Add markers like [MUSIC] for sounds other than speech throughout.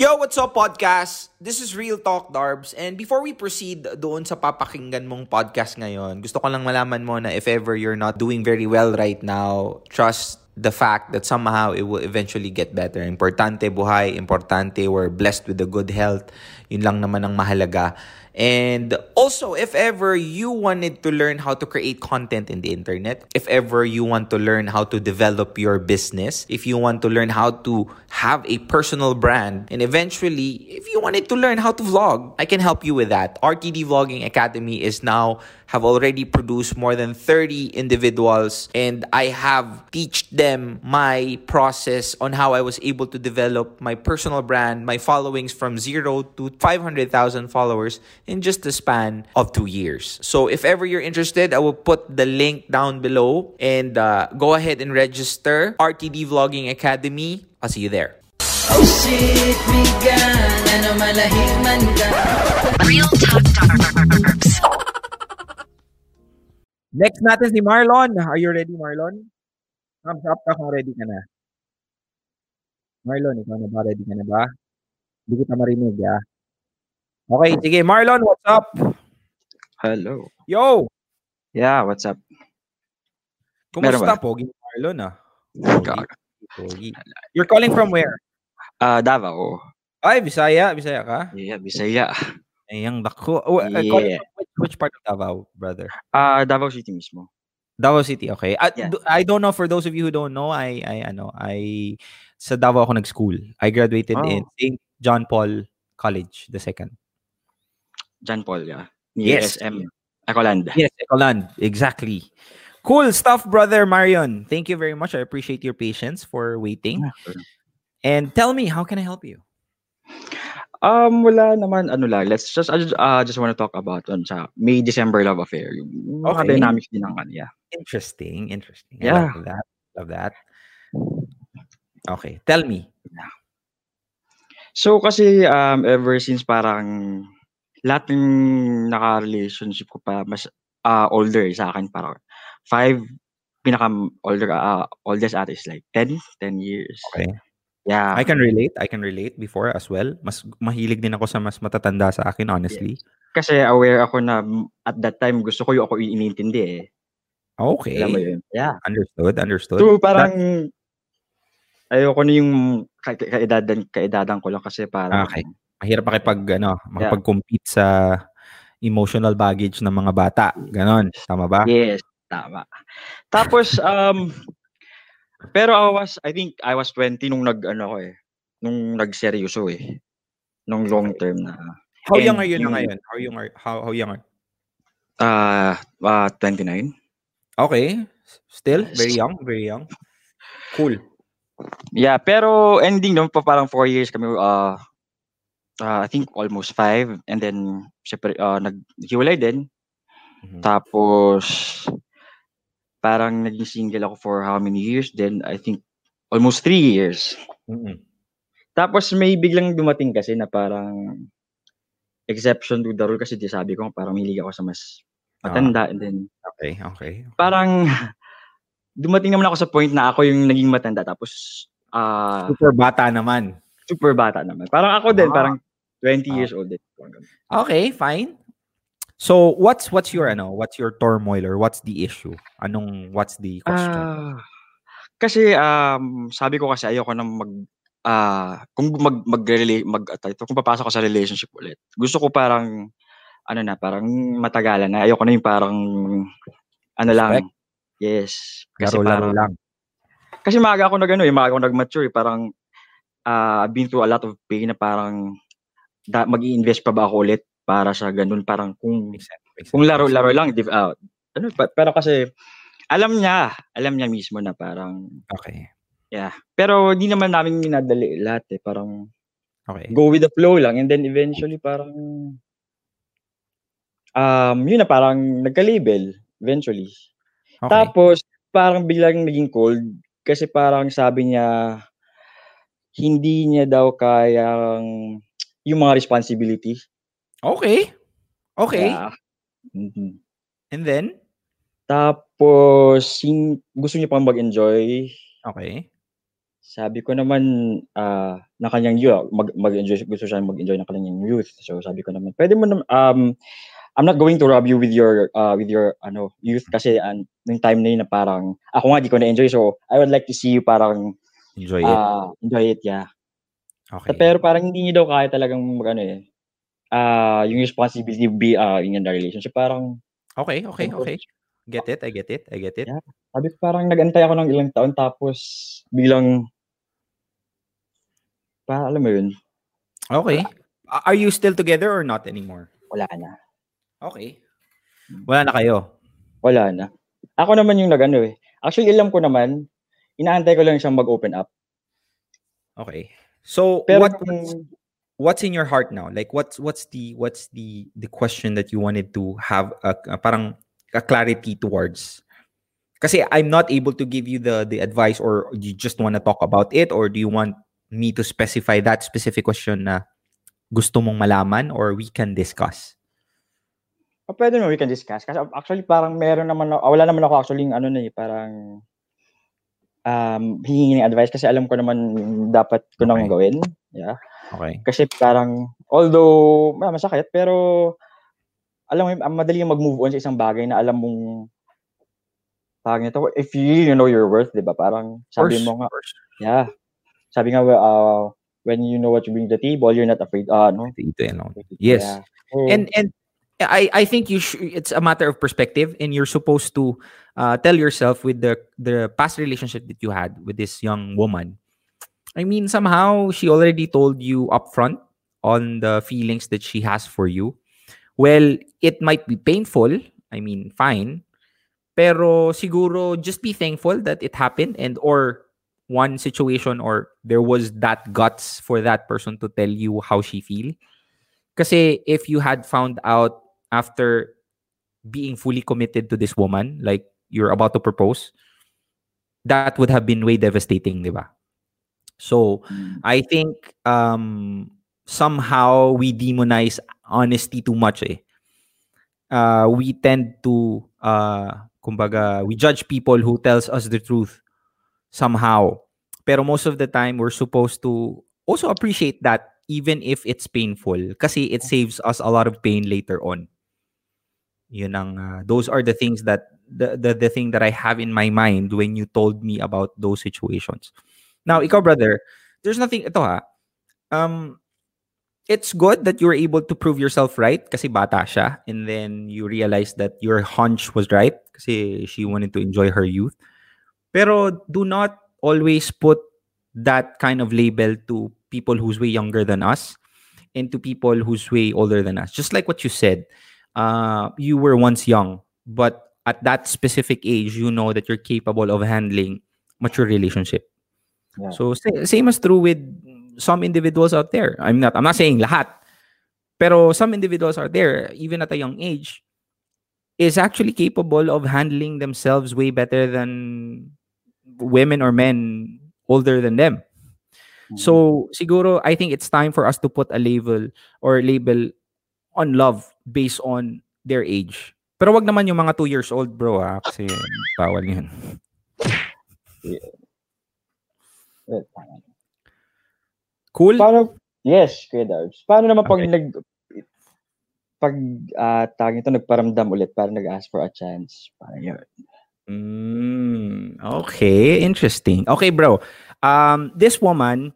Yo, what's up podcast? This is Real Talk Darbs and before we proceed doon sa papakinggan mong podcast ngayon, gusto ko lang malaman mo na if ever you're not doing very well right now, trust the fact that somehow it will eventually get better. Importante buhay, importante we're blessed with a good health. Yun lang naman ang mahalaga. And also, if ever you wanted to learn how to create content in the internet, if ever you want to learn how to develop your business, if you want to learn how to have a personal brand, and eventually, if you wanted to learn how to vlog, I can help you with that. RTD Vlogging Academy is now have already produced more than 30 individuals and I have teach them my process on how I was able to develop my personal brand, my followings from 0 to 500,000 followers in just the span of 2 years. So if ever you're interested, I will put the link down below and uh, go ahead and register RTD Vlogging Academy. I'll see you there. Oh shit, migan, ano malahiman ka Real Talk Darbs. Next natin si Marlon. Are you ready, Marlon? Thumbs up ka kung ready ka na. Marlon, ikaw na ba? Ready ka na ba? Hindi kita marinig, ah. Okay, sige. Marlon, what's up? Hello. Yo! Yeah, what's up? Kumusta? Pogi Marlon, ah? Gaga. Pogi. You're calling from where? Ah, Davao. Ay, Bisaya. Bisaya ka? Yeah, Bisaya. Ay, ang dako. Oh, uh, calling Yeah. Which, part of Davao, brother? Ah, Davao City mismo. Davao City, okay. I, Yeah. I don't know for those of you who don't know, I I ano, I sa Davao ako nag-school. I graduated in Oh. St. John Paul College, the second. John Paul, yeah. Yes. SM. Ecoland. Yes, Ecoland, exactly. Cool stuff, brother Marion. Thank you very much. I appreciate your patience for waiting. And tell me, how can I help you? Um, wala naman, ano lang. Let's just, I just, uh, just want to talk about on sa May December love affair. Yung mga Okay. dynamics din ng ano, yeah. Interesting, interesting. I Yeah. love that. Love that. Okay, tell me. So, kasi, um, ever since parang lahat ng naka-relationship ko pa, mas ah, older sa akin, parang five, pinaka-older, uh, oldest ate is like 10, 10 years. Okay. Yeah. I can relate. I can relate before as well. Mas mahilig din ako sa mas matatanda sa akin, honestly. Kasi aware ako na at that time gusto ko yung ako inintindi eh. Okay. Alam mo yun? Yeah. Understood, understood. So parang ayoko na yung ka- ka- kaedadan kaedadan ko lang kasi parang Okay. Mahirap makipag ano, makipag-compete sa emotional baggage ng mga bata. Ganon. Tama ba? Yes, tama. Tapos um pero I was I think I was 20 nung nag ano ko eh. Nung nagseryoso eh. Nung long term na How young And are you na ngayon? How young are how how young are? ah ah, 29. Okay. Still very young, very young. Cool. Yeah, pero ending naman pa parang 4 years kami uh, uh, I think almost 5 and then syempre uh, naghiwalay din. Mhm. Tapos parang naging single ako for how many years then I think almost 3 years. Mm-mm. Tapos may biglang dumating kasi na parang exception to the rule kasi di sabi ko parang milig ako sa mas matanda and then Okay, okay. parang [LAUGHS] dumating naman ako sa point na ako yung naging matanda tapos ah Super bata naman. super bata naman. Parang ako din, Ah. parang 20 Ah. years old din. Okay, fine. So, what's what's your ano, what's your turmoil or what's the issue? Anong what's the question? Ah, kasi um sabi ko kasi ayoko nang mag ah kung mag mag, mag ah, ito, kung papasok ko sa relationship ulit. Gusto ko parang ano na, parang matagalan na. Ayoko na yung parang ano lang. Respect. Yes. Kasi Laro-laro parang lang. kasi maaga ako nag ano, eh, maaga ako nag-mature, eh, parang I've been through a lot of pain na parang da, mag-i-invest pa ba ako ulit para sa ganun parang kung Makes sense, makes Kung laro-laro lang, div out. Ano, pa- pero kasi, alam niya, alam niya mismo na parang, Okay. yeah. Pero hindi naman namin minadali lahat eh. Parang, Okay. go with the flow lang. And then eventually, parang, um, yun na, parang nagka-label, eventually. Okay. Tapos, parang biglang naging cold. Kasi parang sabi niya, hindi niya daw kayang, yung mga responsibility. Okay. Okay. Yeah. Mhm. And then Tapos, sin- gusto niya pang mag-enjoy. okay. Sabi ko naman, ah, na kanyang youth, mag mag-enjoy gusto siya mag-enjoy ng kanyang youth. So sabi ko naman, "Puwede mo nam um, I'm not going to rob you with your, uh, with your ano, youth kasi an nung time na yun na parang ako nga di ko na-enjoy so I would like to see you parang, Enjoy it. ah, enjoy it, yeah." Okay. Pero parang hindi niya daw kaya talagang mag-ano, eh, ah, yung responsibility be, ah, in the relationship parang Okay, okay, okay. Get it, I get it, I get it. Yeah. Sabi parang nag-antay ako ng ilang taon tapos biglang parang alam mo yun, Okay. A- Are you still together or not anymore? wala na. Okay. Wala na kayo. Wala na. Ako naman yung nag-ano, eh. Actually, alam ko naman, inaantay ko lang siyang mag-open up. Okay. So Pero what kung what's in your heart now? Like what's what's the what's the the question that you wanted to have a, a parang a clarity towards? Kasi I'm not able to give you the the advice or you just want to talk about it or do you want me to specify that specific question na gusto mong malaman or we can discuss? oh, pwede naman we can discuss. Kasi actually parang meron naman, na- ah, wala naman ako actually yung ano na eh, parang um, hihingi ng advice kasi alam ko naman dapat ko nang gawin. Yeah. Okay. Kasi parang, although ah, masakit, pero alam mo, madali yung mag-move on sa isang bagay na alam mong parang ito, if you really know your worth, di ba? Parang sabi Course, mo nga, course. yeah. Sabi nga, uh, when you know what you bring to the table, you're not afraid. Uh, no? Ito yan, no? Yes. Yeah. So, and and I I think you sh- it's a matter of perspective, and you're supposed to uh, tell yourself with the the past relationship that you had with this young woman. I mean, somehow she already told you upfront on the feelings that she has for you. Well, it might be painful. I mean, fine. Pero siguro just be thankful that it happened and or one situation or there was that guts for that person to tell you how she feel. Kasi if you had found out after being fully committed to this woman, like you're about to propose, that would have been way devastating, di ba? So, mm, I think um, somehow we demonize honesty too much eh. Uh, we tend to, uh, kumbaga, we judge people who tells us the truth somehow. Pero most of the time, we're supposed to also appreciate that even if it's painful kasi it saves us a lot of pain later on. Yun ang, uh, those are the things that, the, the, the thing that I have in my mind when you told me about those situations. Now, ikaw, brother, there's nothing, ito ha, um, it's good that you were able to prove yourself right kasi bata siya and then you realize that your hunch was right kasi she wanted to enjoy her youth. Pero do not always put that kind of label to people who's way younger than us and to people who's way older than us. Just like what you said, uh, you were once young, but at that specific age, you know that you're capable of handling mature relationship. Yeah. So same as true with some individuals out there. I'm not I'm not saying lahat. Pero some individuals out there, even at a young age, is actually capable of handling themselves way better than women or men older than them. mm, So siguro I think it's time for us to put a label or label on love based on their age. Pero wag naman yung mga 2 years old, bro, ha? Kasi bawal yun. tama. Cool? Paano, yes, Kuya Darbs. Paano naman pag Okay. nag, pag, ah, tawag ito, nagparamdam ulit, parang nag-ask for a chance. Parang yun. Mm, okay, interesting. Okay, bro. Um, this woman,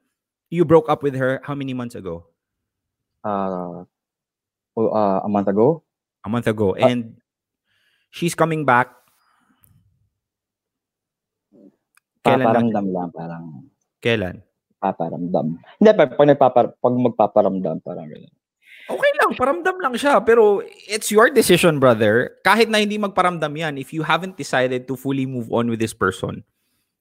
you broke up with her how many months ago? Oh, ah, a month ago? A month ago. Ah. And she's coming back. Kailan lang? Paparamdam lang, parang Kailan? paparamdam. Hindi, pag, pag, nagpapar, pag magpaparamdam, parang gano'n. Okay lang, paramdam lang siya. Pero it's your decision, brother. Kahit na hindi magparamdam yan, if you haven't decided to fully move on with this person,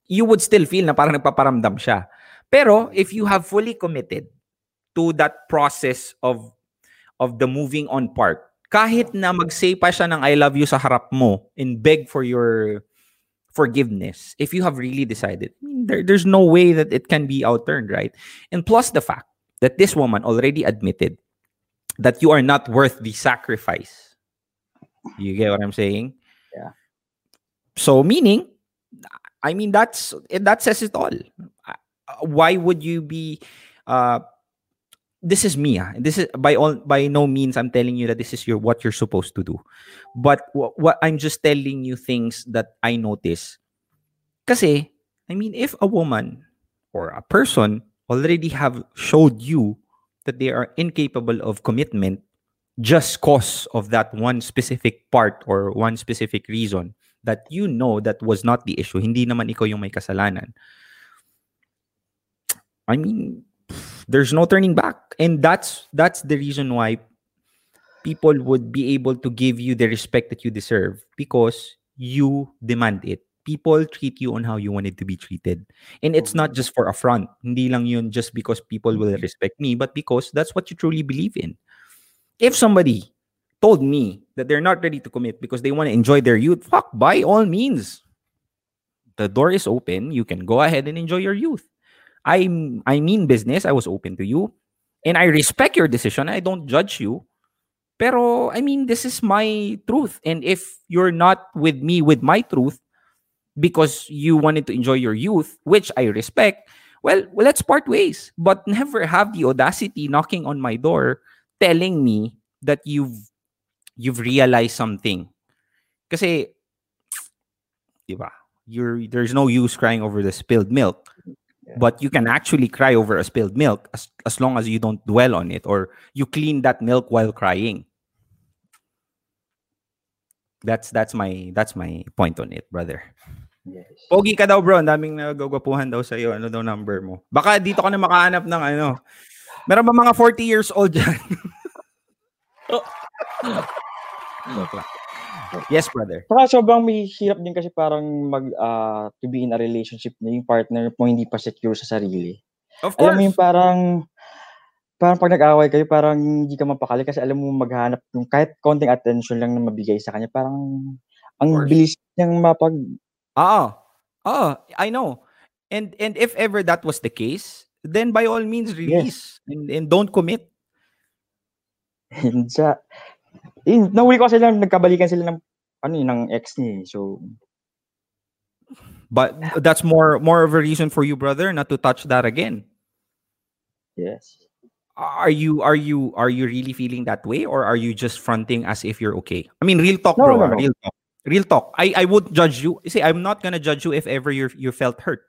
you would still feel na parang nagpaparamdam siya. Pero if you have fully committed to that process of of the moving on part, kahit na mag-say pa siya ng I love you sa harap mo and beg for your forgiveness, if you have really decided, I mean, there, there's no way that it can be outturned, right? And plus the fact that this woman already admitted that you are not worth the sacrifice. You get what I'm saying? Yeah. So meaning, I mean that's that says it all. uh, why would you be uh this is me ah. this is by all by no means i'm telling you that this is your what you're supposed to do. But wh- what i'm just telling you things that i notice. Kasi i mean if a woman or a person already have showed you that they are incapable of commitment just cause of that one specific part or one specific reason that you know that was not the issue hindi naman ikaw yung may kasalanan. I mean there's no turning back. And that's that's the reason why people would be able to give you the respect that you deserve because you demand it. People treat you on how you wanted to be treated. And it's not mm-hmm. just for a front hindi lang yun just because people will mm-hmm. respect me but because that's what you truly believe in. If somebody told me that they're not ready to commit because they want to enjoy their youth fuck by all means. The door is open. You can go ahead and enjoy your youth I I mean business. I was open to you. And I respect your decision. I don't judge you. Pero I mean this is my truth. And if you're not with me with my truth because you wanted to enjoy your youth, which I respect, well, well let's part ways. But never have the audacity knocking on my door telling me that you've you've realized something. Kasi [TSK] diba? You're there's no use crying over the spilled milk but you can actually cry over a spilled milk as, as long as you don't dwell on it or you clean that milk while crying that's that's my that's my point on it brother Yes. Pogi ka daw bro, ang daming nagagwapuhan daw sa iyo. Ano daw number mo? Baka dito ka na makahanap ng ano. Meron ba mga 40 years old? [LAUGHS] Joke lang. Yes, brother. Saka sobrang may hirap din kasi parang mag ah, to be in a relationship na yung partner mo hindi pa secure sa sarili. Of Alam mo course. yung parang parang pag nag-away kayo, parang hindi ka mapakali kasi alam mo maghanap yung kahit konting attention lang na mabigay sa kanya, parang ang course. bilis niyang mapag Oo. Oo, I know. And and if ever that was the case, then by all means release and, and don't commit. [LAUGHS] sa nahuli ko nagkabalikan sila ng ano yun, ng ex niya. eh. So, But that's more more of a reason for you, brother, not to touch that again. yes. Are you are you are you really feeling that way, or are you just fronting as if you're okay? I mean, real talk, No, bro. no, ah, no. Real talk. Real talk. I I would judge you. See, I'm not gonna judge you if ever you you felt hurt.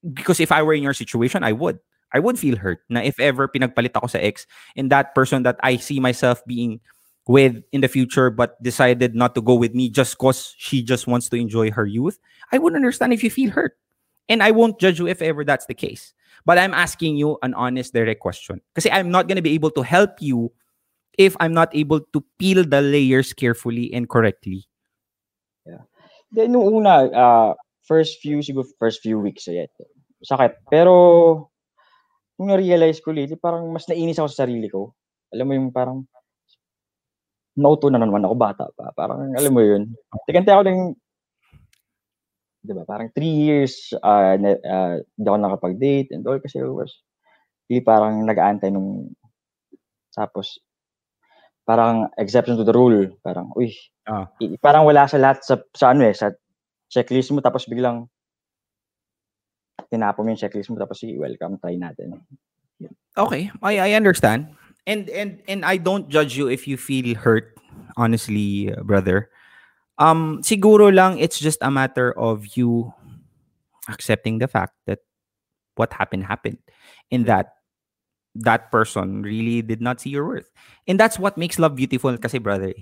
Because if I were in your situation, I would. I would feel hurt. Na if ever pinagpalit ako sa ex and that person that I see myself being with in the future but decided not to go with me just cause she just wants to enjoy her youth, I would understand if you feel hurt. And I won't judge you if ever that's the case. But I'm asking you an honest, direct question. Because I'm not going to be able to help you if I'm not able to peel the layers carefully and correctly. Yeah. Then, una, ah, first few, siguro first few weeks, eh, sakit. Pero, nung na-realize ko lately, parang mas nainis ako sa sarili ko. Alam mo yung parang, nauto na naman ako, bata pa. Parang, alam mo yun. Tikante ako ng, di ba, parang three years, ah, na, ah, di ako nakapag-date and all kasi was, really parang nag-aantay nung, tapos, parang exception to the rule. Parang, uy, Ah. i- parang wala sa lahat sa, sa ano eh, sa checklist mo tapos biglang tinapon mo yung checklist mo tapos sige, welcome, try natin. Okay, I, I understand. And and and I don't judge you if you feel hurt, honestly, brother. Um siguro lang it's just a matter of you accepting the fact that what happened happened and that that person really did not see your worth. And that's what makes love beautiful kasi brother.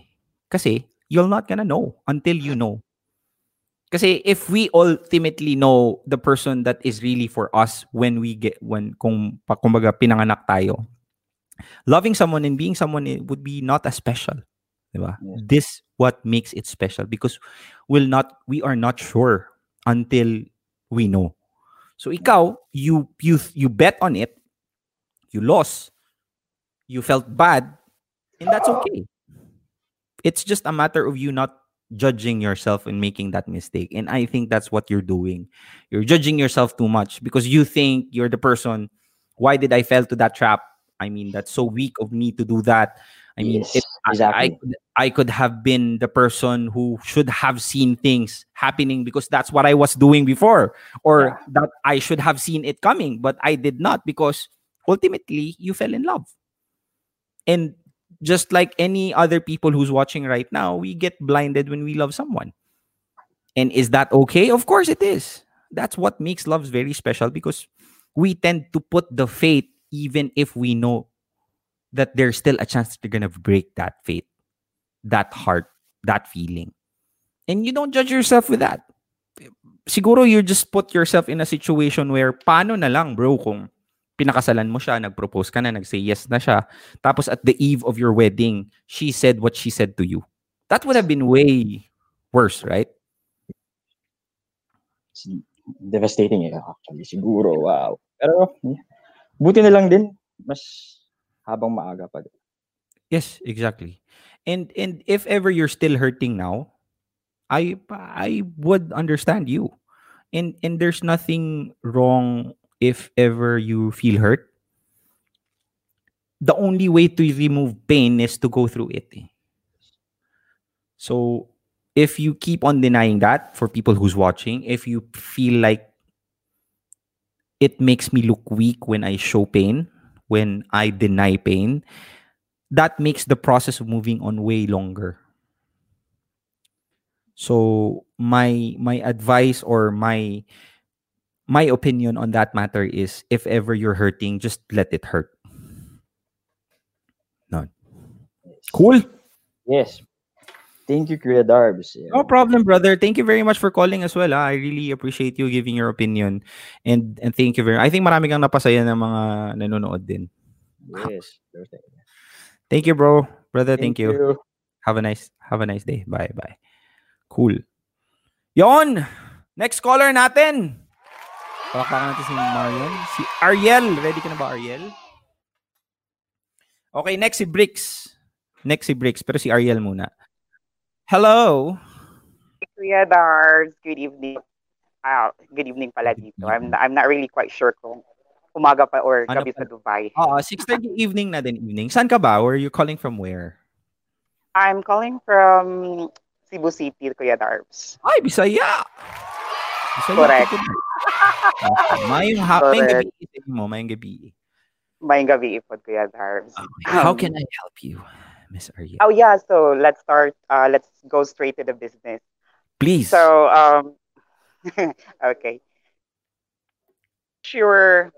Kasi you're not gonna know until you know. Kasi if we ultimately know the person that is really for us when we get when kung pa- kumbaga pinanganak tayo, loving someone and being someone i- would be not as special. Diba? Yes. This what makes it special because we'll not we are not sure until we know. So ikaw, you you you bet on it, you lost, you felt bad, and that's okay. It's just a matter of you not judging yourself and making that mistake. And I think that's what you're doing. You're judging yourself too much because you think you're the person. Why did I fell to that trap? I mean, that's so weak of me to do that. I mean, Yes, it, I- I, could, I could have been the person who should have seen things happening because that's what I was doing before, or Yeah. that I should have seen it coming, but I did not because ultimately you fell in love. And just like any other people who's watching right now, we get blinded when we love someone. And is that okay? Of course it is. That's what makes love very special because we tend to put the faith even if we know that there's still a chance that you're gonna break that faith, that heart, that feeling. And you don't judge yourself with that. Siguro you just put yourself in a situation where paano na lang bro kung pinakasalan mo siya, nag-propose ka na, nag-say yes na siya, tapos at the eve of your wedding, she said what she said to you. That would have been way worse, right? It's devastating eh, actually. Siguro, wow. Pero, yeah. Buti na lang din, mas habang maaga pa. din. Yes, exactly. And and if ever you're still hurting now, I I would understand you. And and there's nothing wrong if ever you feel hurt. The only way to remove pain is to go through it. eh. So if you keep on denying that for people who's watching, if you feel like it makes me look weak when I show pain, when I deny pain, that makes the process of moving on way longer. So my my advice or my my opinion on that matter is if ever you're hurting, just let it hurt. None. Cool. Yes. Thank you, Kuya Darbs. Yeah. No problem, brother. Thank you very much for calling as well. ah. I really appreciate you giving your opinion. And and thank you very I think marami kang napasaya ng mga nanonood din. Yes. Thank you, bro. Brother, thank, you. Have a nice have a nice day. Bye bye. Cool. Yon. Next caller natin. Palakpakan natin si Marion. Si Ariel. Ready ka na ba, Ariel? Okay, next si Bricks. Next si Bricks, pero si Ariel muna. Hello. Kuya Dars, good evening. Ah, good evening pala dito. I'm I'm not really quite sure kung umaga pa or Ano gabi pa- sa Dubai. Oo, 6.30 evening na din evening. Saan ka ba? Where are you calling from where? I'm calling from Cebu City, Kuya Darbs. Ay, Bisaya! Bisaya. Correct. Okay. Mayong, ha- mayong Correct. gabi sa mo, mayong gabi. Mayang gabi ipod, Kuya Darbs. Okay. How can I help you, Miss Ariel? Oh yeah, so let's start. Uh, let's go straight to the business. Please. So um, [LAUGHS] okay. Sure.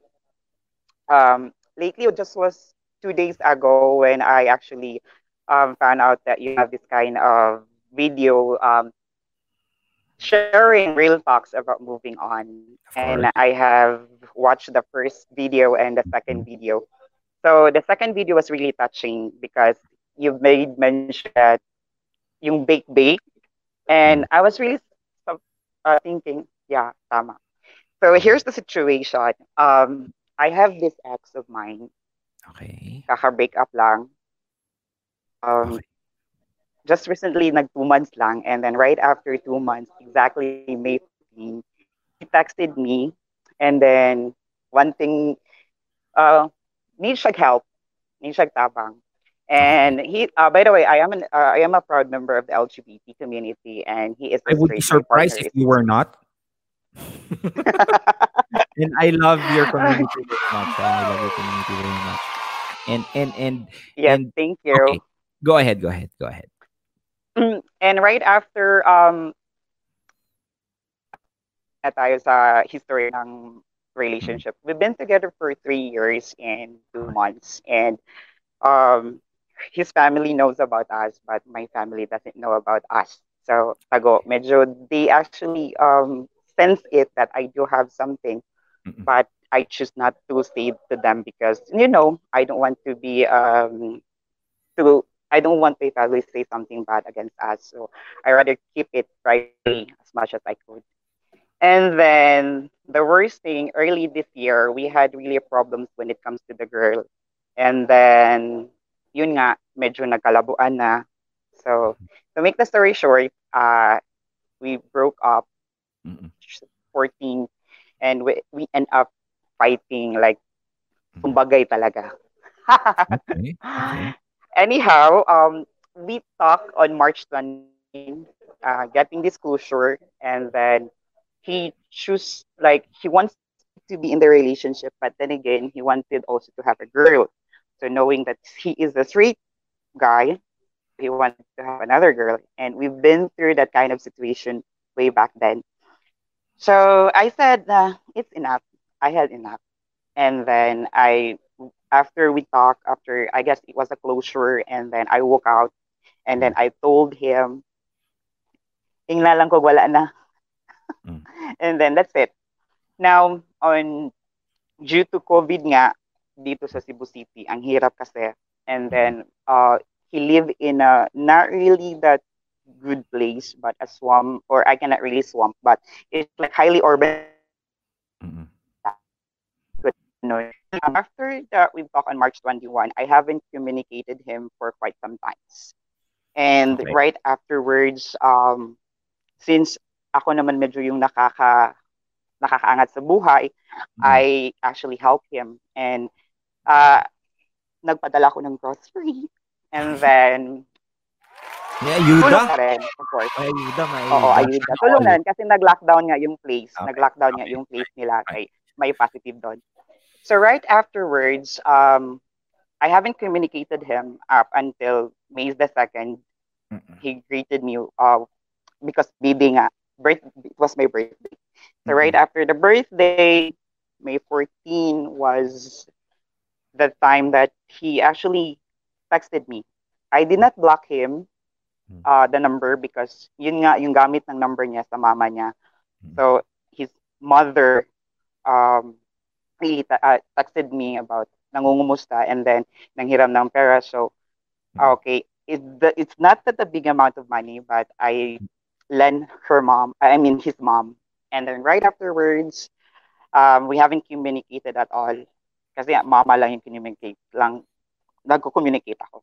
Um, lately, it just was two days ago when I actually um, found out that you have this kind of video um, sharing real talks about moving on. And. I have watched the first video and the second video. So the second video was really touching because you made mention that yung bake bake, and I was really uh, thinking, yeah, tama. So here's the situation. Um, I have this ex of mine, Okay. kaka-break up lang. Um, Okay. just recently, nag two months lang, and then right after two months, exactly May 15, he texted me, and then one thing, uh, need siya help, need siya tabang. And he, uh, by the way, I am an, uh, I am a proud member of the LGBT community, and he is. I would be surprised if you were not. [LAUGHS] and I love your community very much. I love your community very much. And and and yes, and- thank you. okay. Go ahead, go ahead, go ahead. Mm, And right after um tayo sa history ng relationship. We've been together for three years and two months. And um his family knows about us, but my family doesn't know about us. So tago, medyo they actually um sense it that I do have something, Mm-mm. but I choose not to say to them because you know I don't want to be um to I don't want my family to say something bad against us. So I rather keep it privately as much as I could. And then the worst thing, early this year, we had really problems when it comes to the girl. And then, yun nga, medyo nagkalabuan na. So, to make the story short, uh, we broke up Mm-mm. 14 and we, we end up fighting like kumbagay talaga. Okay. okay. [LAUGHS] anyhow, um, we talked on March 20, uh, getting disclosure, and then he choose like he wants to be in the relationship, but then again, he wanted also to have a girl. So knowing that he is a straight guy, he wanted to have another girl, and we've been through that kind of situation way back then. So I said, uh, it's enough. I had enough. And then I, after we talked, after I guess it was a closure, and then I woke out, and then I told him, ingla lang ko wala na. Mm. [LAUGHS] and then that's it. Now, on due to COVID nga, dito sa Cebu City, ang hirap kasi. And then, uh, he lived in a, not really that good place, but a swamp, or I cannot really swamp, but it's like highly urban Mm-mm. no. After that we talked on March 21, I haven't communicated him for quite some times. And Okay. right afterwards, um, since ako naman medyo yung nakaka nakakaangat sa buhay, Mm. I actually helped him. And uh, nagpadala ko ng grocery. And [LAUGHS] then, May ayuda. pa rin, of course. May ayuda, may Oo, ayuda. Tulong na rin kasi nag-lockdown nga yung place. Okay, Nag-lockdown nga yung place nila kay may positive doon. So right afterwards, um, I haven't communicated him up until May the 2nd. Mm-mm. He greeted me uh, because baby nga, birth, it was my birthday. So right Mm-mm. after the birthday, May 14 was the time that he actually texted me. I did not block him, Hmm. uh, the number because yun nga yung gamit ng number niya sa mama niya. Hmm. So his mother um ta- uh, texted me about nangungumusta and then nanghiram ng pera. So Hmm. okay, it, the, it's not that a big amount of money, but I lent her mom, I mean his mom. And then right afterwards, um, we haven't communicated at all. Kasi mama lang yung communicate lang, nagko-communicate ako.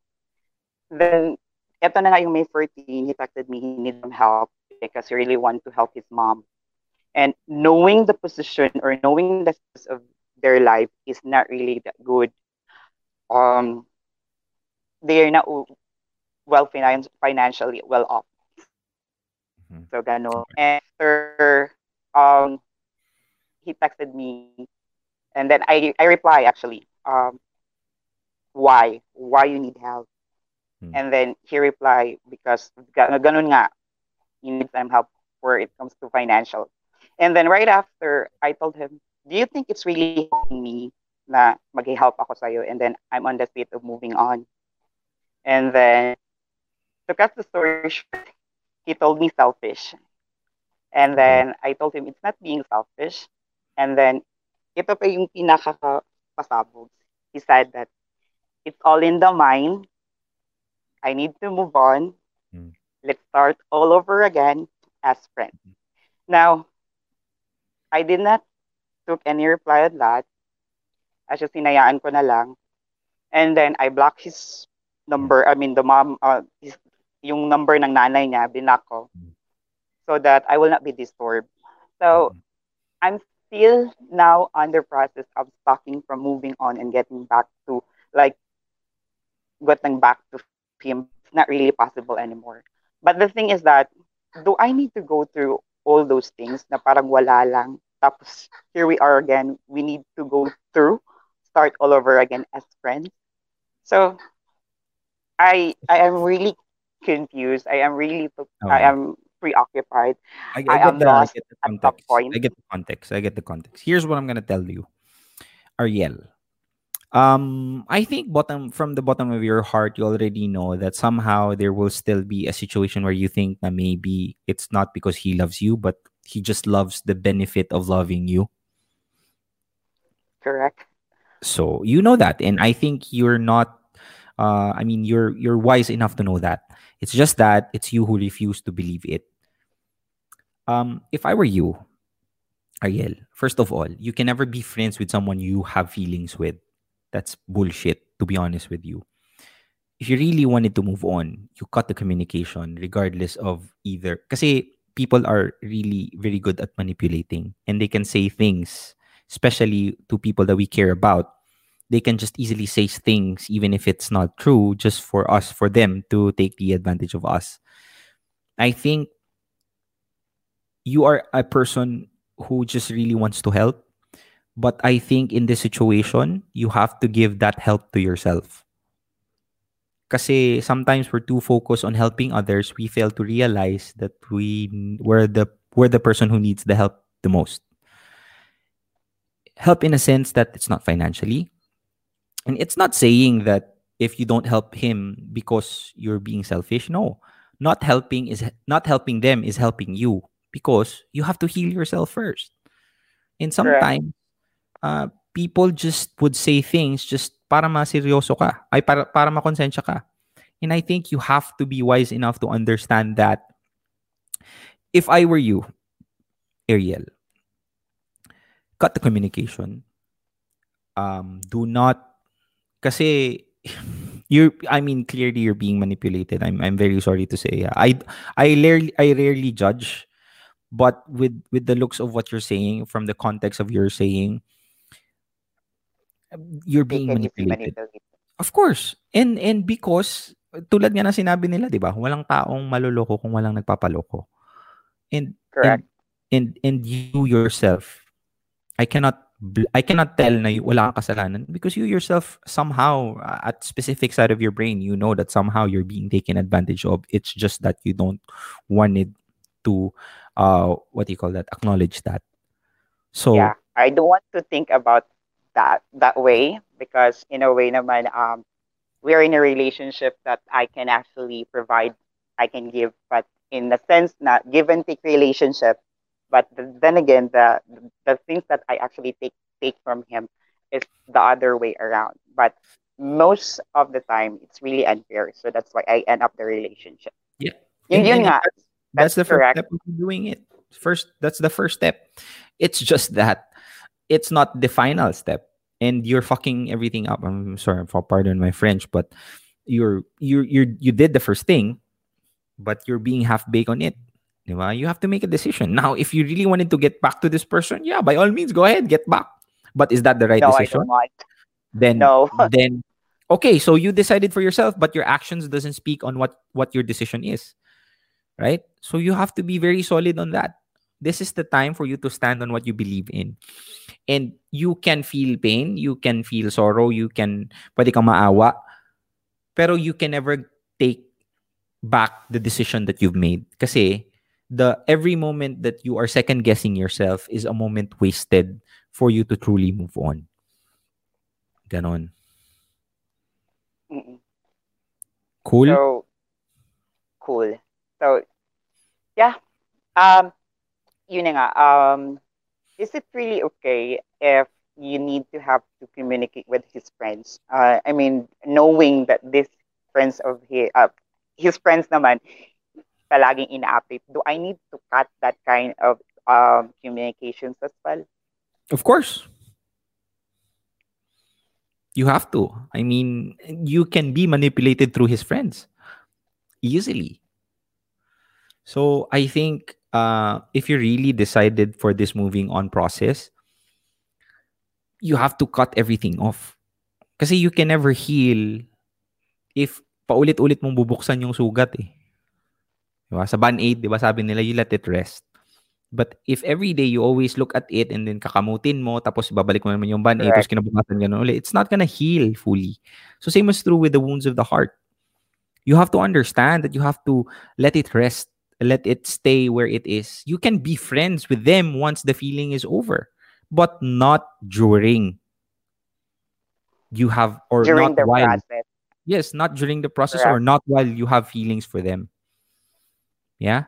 Then, eto na nga yung May 14, he texted me, he needs some help because he really want to help his mom. And knowing the position or knowing the status of their life is not really that good. Um, they are not well finan- financially well off. Mhm. So gano. And after um he texted me and then I I reply actually um why why you need help? Hmm. and then he replied because ga- ganun nga he need some help where it comes to financial. And then right after I told him do you think it's really helping me na mag-help ako sa'yo? And then I'm on the state of moving on. And then to cut the story short he told me selfish. And then I told him it's not being selfish. And then ito pa yung pinakapasabog he said that it's all in the mind. I need to move on. Hmm. let's start all over again as friends. Now I did not took any reply on that. As just sinayaan ko na lang. And then I blocked his number I mean the mom uh, his, yung number ng nanay niya binlock ko. So that I will not be disturbed. So. I'm still now under process of stalking from moving on and getting back to like getting back to him. It's not really possible anymore. But the thing is that do I need to go through all those things na parang wala lang? Tapos here we are again. We need to go through start all over again as friends. So I I am really confused. I am really oh, I am preoccupied I, I, I get am the, I get the context. I get the context. I get the context. Here's what I'm gonna tell you, Ariel. Um, I think bottom from the bottom of your heart, you already know that somehow there will still be a situation where you think that maybe it's not because he loves you, but he just loves the benefit of loving you. correct So you know that, and I think you're not. Uh, I mean, you're you're wise enough to know that. It's just that it's you who refuse to believe it. Um, if I were you, Ariel, first of all, you can never be friends with someone you have feelings with. That's bullshit, to be honest with you. If you really wanted to move on, you cut the communication regardless of either. Because people are really very good at manipulating and they can say things, especially to people that we care about, they can just easily say things even if it's not true just for us for them to take the advantage of us i think you are a person who just really wants to help but i think in this situation you have to give that help to yourself. Kasi sometimes we're too focused on helping others we fail to realize that we we're the we're the person who needs the help the most. Help in a sense that it's not financially and it's not saying that if you don't help him because you're being selfish no. Not helping is not helping them is helping you because you have to heal yourself first and sometimes uh, people just would say things just para maseryoso ka ay para para makonsensya ka and i think you have to be wise enough to understand that if i were you ariel cut the communication um do not kasi [LAUGHS] you're I mean clearly you're being manipulated. I'm I'm very sorry to say. I I rarely I rarely judge but with with the looks of what you're saying from the context of your saying you're being manipulated. Of course. And and because tulad nga na sinabi nila, 'di ba? Walang taong maloloko kung walang nagpapaloko. And Correct. and and and you yourself I cannot I cannot tell na wala kang kasalanan because you yourself somehow at specific side of your brain you know that somehow you're being taken advantage of it's just that you don't want it to uh what do you call that? Acknowledge that. So yeah i don't want to think about that that way because in a way naman um we're in a relationship that i can actually provide i can give but in the sense not give and take relationship but th- then again the the things that i actually take take from him is the other way around. But most of the time it's really unfair. So that's why i end up the relationship. Yeah. yun, yun nga that's, that's the first correct. step of doing it. First that's the first step. It's just that it's not the final step and you're fucking everything up. I'm sorry for pardon my french but you're you you you did the first thing but you're being half baked on it. Di ba? you have to make a decision. Now if you really wanted to get back to this person yeah by all means go ahead get back. But is that the right no i decision? don't want then no. [LAUGHS] then okay so you decided for yourself but your actions doesn't speak on what what your decision is right? So you have to be very solid on that. This is the time for you to stand on what you believe in. And you can feel pain you can feel sorrow you can pwede kang maawa pero you can never take back the decision that you've made. Kasi the every moment that you are second guessing yourself is a moment wasted for you to truly move on. Ganon. Mm-mm. cool? So cool. So yeah. Um yun nga. Um is it really okay if you need to have to communicate with his friends? Uh I mean knowing that this friends of his uh, his friends naman palaging ina-update. Do I need to cut that kind of um communications as well? Of course. You have to. I mean, you can be manipulated through his friends easily. So I think uh, if you really decided for this moving on process, you have to cut everything off. Kasi you can never heal if paulit-ulit mong bubuksan yung sugat eh. Diba? Sa band-aid, di ba sabi nila, you let it rest. But if every day you always look at it and then kakamutin mo, tapos babalik mo naman yung band-aid, tapos kinabukasan ganun ulit, it's not gonna heal fully. So same is true with the wounds of the heart. You have to understand that you have to let it rest, let it stay where it is. You can be friends with them once the feeling is over, but not during you have or during not the while. process. Yes, not during the process or not while you have feelings for them. Yeah?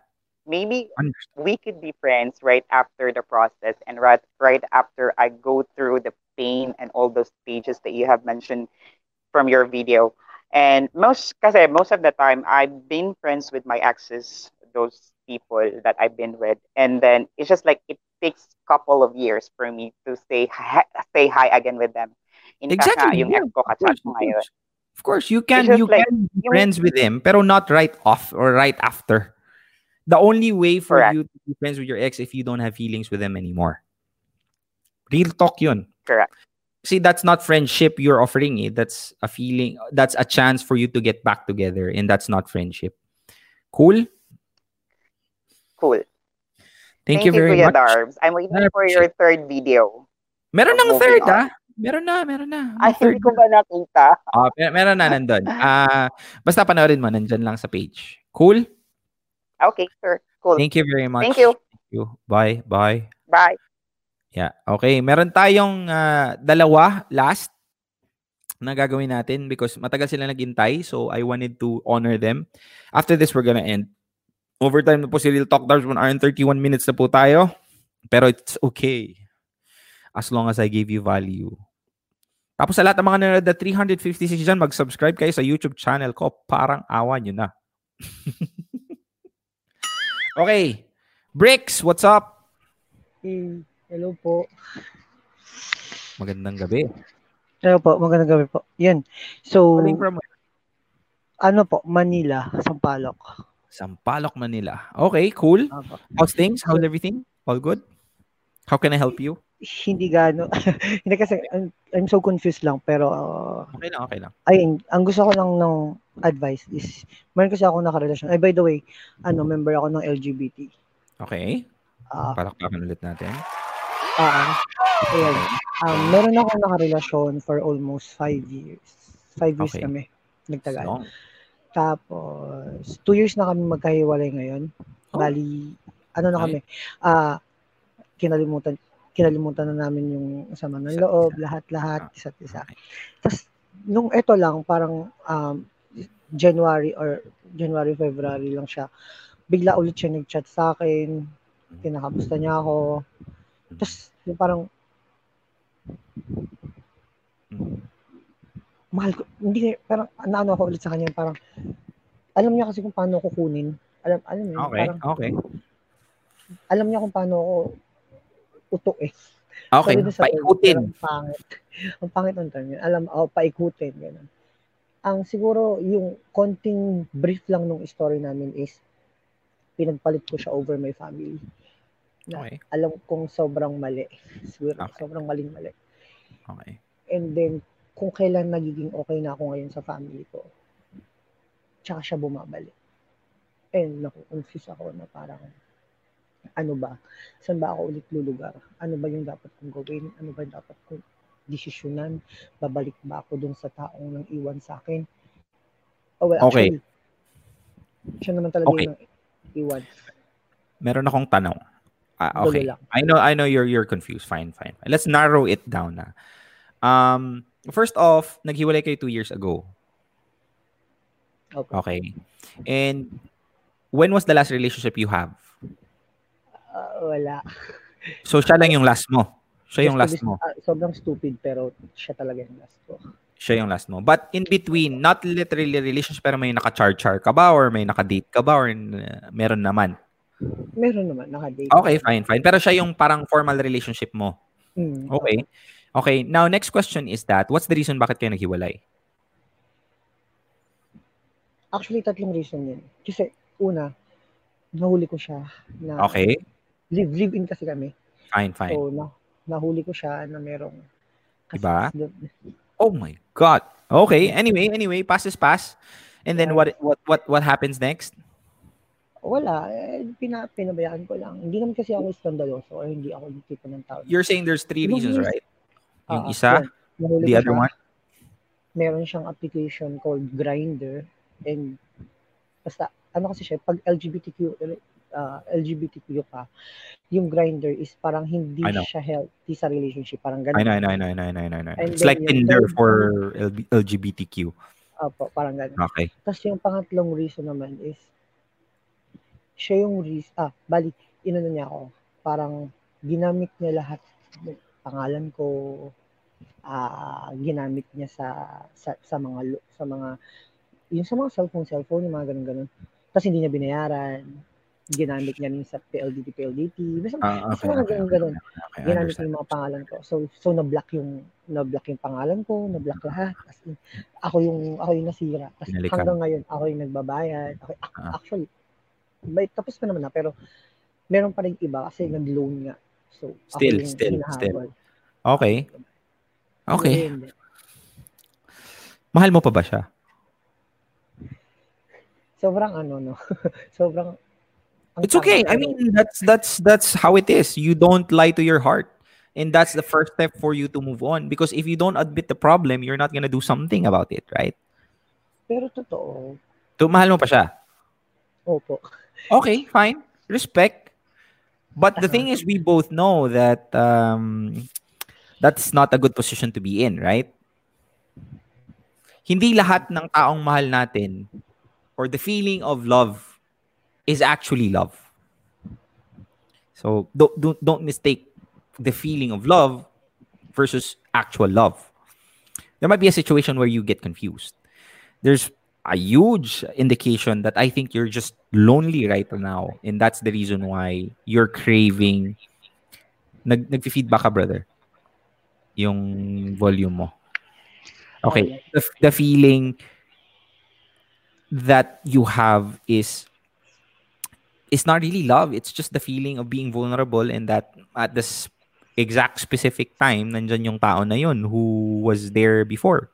Maybe we could be friends right after the process and right right after I go through the pain and all those stages that you have mentioned from your video. And most kasi most of the time I've been friends with my exes, those people that I've been with. And then it's just like it takes couple of years for me to say hi, say hi again with them. In fact, Exactly. yung ex ko of course, of course. Of course, you can you like, can be friends with him, pero not right off or right after. The only way for Correct. you to be friends with your ex if you don't have feelings with them anymore. Real talk yun. Correct. see that's not friendship you're offering it. That's a feeling. That's a chance for you to get back together, and that's not friendship. Cool. Cool. Thank, you very Kuya much. Darbs. I'm waiting for your third video. Meron ng third on. ah. Meron na, meron na. May Ay, third hindi ko ba nakita? Ah, mer- meron na nandun. [LAUGHS] Ah, basta panoorin mo, nandyan lang sa page. Cool? Okay, sure. Cool. Thank you very much. Thank you. Thank you. Bye. Bye. Bye. Yeah. Okay. Meron tayong ah, dalawa last na gagawin natin because matagal sila naghintay. So, I wanted to honor them. After this, we're gonna end. Overtime na po si Real Talk Darbs. 1 hour and 31 minutes na po tayo. Pero it's okay. As long as I gave you value. Tapos sa lahat ng mga nanonood na 356 dyan, mag-subscribe kayo sa YouTube channel ko. Parang awa nyo na. [LAUGHS] okay. Bricks, what's up? Eh, hello po. Magandang gabi. Hello po, magandang gabi po. Yan. So, ano po, Manila, Sampaloc. Sampaloc, Manila. Okay, cool. How's things? How's everything? All good? How can I help you? Hindi gaano. [LAUGHS] Hindi kasi, I'm, I'm so confused lang. Pero, uh, Okay lang, okay lang. ayun, ang gusto ko lang ng advice is, meron kasi ako nakarelasyon. Ay, by the way, ano, member ako ng LGBT. Okay. Ah, Palakpakan ulit natin. ah, ayan. Um, meron ako nakarelasyon for almost five years. Five years Okay. kami. Nagtagal. Long. Tapos, two years na kami magkahiwalay ngayon. Oh. Bali, ano na kami, ah, kinalimutan, kinalimutan na namin yung sama ng loob, lahat-lahat, Ah, isa't isa. Tapos, nung eto lang, parang um, January or January, February lang siya, bigla ulit siya nag-chat sa akin, kinakamusta niya ako. Tapos, yung parang, Mm. Mahal ko, hindi, parang, naano ako ulit sa kanya, parang, alam niya kasi kung paano ko kunin. Alam, alam niya, Okay, parang, okay. alam niya kung paano ako utok eh. Okay, sa word, pero paikutin. Ang pangit. [LAUGHS] Ang pangit ng term yun. Alam, oh, paikutin. Ganun. Ang siguro, yung konting brief lang nung story namin is, pinagpalit ko siya over my family. Na Okay, alam kong sobrang mali. Siguro, Okay. sobrang maling mali. okay. And then, kung kailan nagiging okay na ako ngayon sa family ko, tsaka siya bumabalik. And naku-confuse ako na parang, ano ba? Saan ba ako ulit lulugar? Ano ba yung dapat kong gawin? Ano ba yung dapat kong desisyonan? Babalik ba ako dun sa taong nang iwan sa akin? Oh, well, Okay. actually, siya naman talaga Okay. yung iwan. Meron akong tanong. Ah, okay. I know I know you're you're confused. Fine, fine. fine. Let's narrow it down na. Um first off, naghiwalay kayo two years ago. Okay. Okay. And when was the last relationship you have? Ah, wala. So siya lang yung last mo. Siya yung last mo. ah, sobrang stupid pero siya talaga yung last ko. Siya yung last mo. But in between, not literally relationship, pero may naka-char-char ka ba? Or may naka-date ka ba? Or uh, meron naman? Meron naman, naka-date. Okay, fine, fine. Pero siya yung parang formal relationship mo. Mm, Okay. Okay, now next question is that, what's the reason bakit kayo naghiwalay? Actually, tatlong reason yun. Kasi, una, nahuli ko siya na Okay, live, live in kasi kami. fine, fine. So, na, nahuli ko siya na merong Diba? doon. Oh my God. Okay, anyway, anyway, pass is pass. And then what what what what happens next? Wala, eh, pina, pinabayaan ko lang. Hindi naman kasi ako skandaloso or hindi ako yung tipo ng tao. You're saying there's three reasons, right? Yung Ah, isa, yun. The other siya. one? Meron siyang application called Grinder and basta ano kasi siya pag LGBTQ uh, LGBTQ ka, yung Grinder is parang hindi siya healthy sa relationship, parang ganun. I know, I know, I know, I know, I know, I know. And It's like Tinder third for LGBTQ. Opo, parang ganun. Okay. Tapos yung pangatlong reason naman is, siya yung reason, ah, bali, inano niya ako, parang ginamit niya lahat ng pangalan ko, ah, ginamit niya sa, sa, sa mga, sa mga, yung sa mga cellphone, cellphone, yung mga ganun-ganun. Tapos hindi niya binayaran, ginamit niya rin sa PLDT, PLDT, basta, Ah, okay, mga okay, ganun-ganun. okay, I ginamit ko yung mga pangalan ko. So so na-block yung na-block yung pangalan ko, na-block lahat. As in, ako yung ako yung nasira. Tapos Pinalikan. hanggang ngayon ako yung nagbabayad. Ako, Ah. actually may tapos pa naman na pero meron pa rin iba kasi nag-loan nga. So Still, still, still. Okay. Okay. Hindi, hindi. Mahal mo pa ba siya? Sobrang ano, no? [LAUGHS] Sobrang... It's okay. I mean, that's that's that's how it is. You don't lie to your heart. And that's the first step for you to move on. Because if you don't admit the problem, you're not gonna do something about it, right? Pero totoo. So, mahal mo pa siya? Opo. Okay, fine. Respect. But the thing is, we both know that um, that's not a good position to be in, right? Hindi lahat ng taong mahal natin or the feeling of love is actually love. So don't don't, don't mistake the feeling of love versus actual love. There might be a situation where you get confused. There's a huge indication that I think you're just lonely right now. And that's the reason why you're craving. Nag, nag-feedback ka, brother? Yung volume mo. Okay. Oh, the, the feeling that you have is it's not really love. It's just the feeling of being vulnerable and that at this exact specific time, nandyan yung tao na yun who was there before.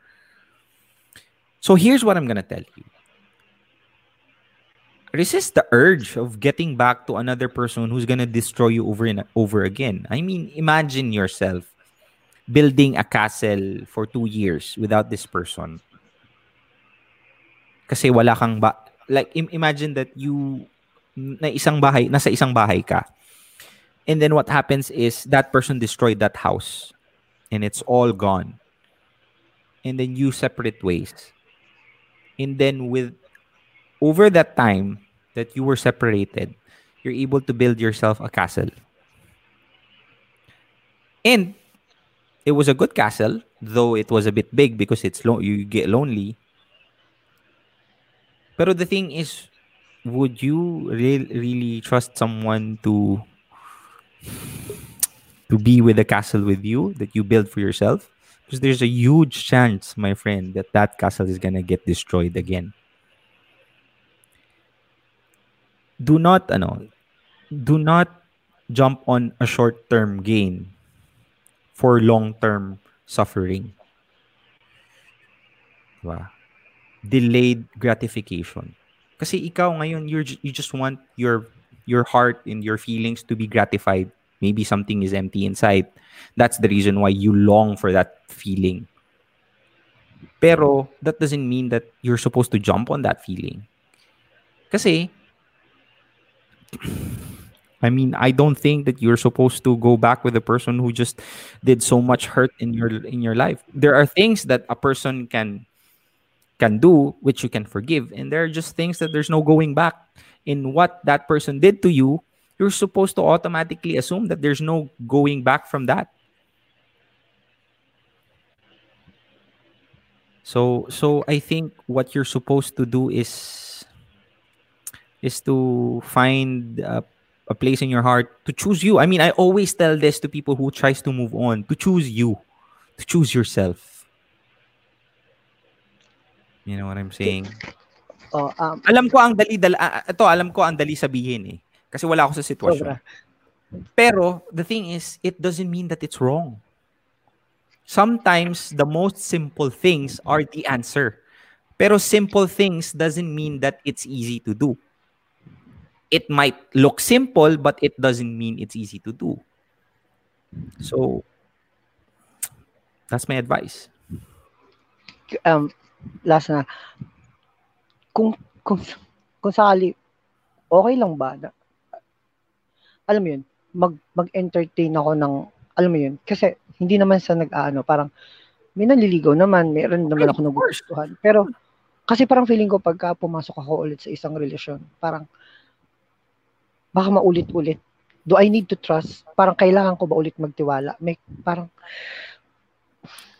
So here's what I'm gonna tell you. Resist the urge of getting back to another person who's gonna destroy you over and over again. I mean, imagine yourself building a castle for two years without this person. Kasi wala kang ba like im- imagine that you na isang bahay nasa isang bahay ka. And then what happens is that person destroyed that house and it's all gone. And then you separate ways. And then with over that time that you were separated, you're able to build yourself a castle. And it was a good castle, though it was a bit big because it's lo- you get lonely. But the thing is, would you re- really trust someone to to be with a castle with you that you build for yourself? Because there's a huge chance, my friend, that that castle is gonna get destroyed again. Do not, ano, do not jump on a short-term gain for long-term suffering. Diba? Delayed gratification. Kasi ikaw ngayon, you're, you just want your your heart and your feelings to be gratified. Maybe something is empty inside. That's the reason why you long for that feeling. Pero that doesn't mean that you're supposed to jump on that feeling. Kasi I mean, I don't think that you're supposed to go back with a person who just did so much hurt in your in your life. There are things that a person can can do which you can forgive, and there are just things that there's no going back in what that person did to you. You're supposed to automatically assume that there's no going back from that. So so I think what you're supposed to do is is to find a, a place in your heart to choose you. I mean, I always tell this to people who tries to move on, to choose you, to choose yourself. You know what I'm saying? Oh, um, Alam ko ang dali dal ah, ito alam ko ang dali sabihin eh kasi wala ako sa sitwasyon. Pero the thing is, it doesn't mean that it's wrong. Sometimes the most simple things are the answer. Pero simple things doesn't mean that it's easy to do. It might look simple, but it doesn't mean it's easy to do. So, that's my advice. um, last na, kung, kung, kung sakali, okay lang ba na, alam mo yun, mag, mag-entertain ako ng, alam mo yun, kasi hindi naman sa nag-ano, parang, may nanliligaw naman, meron naman ako nagugustuhan. Pero, kasi parang feeling ko pagka pumasok ako ulit sa isang relasyon, parang, baka maulit-ulit. Do I need to trust? Parang kailangan ko ba ulit magtiwala? May, parang,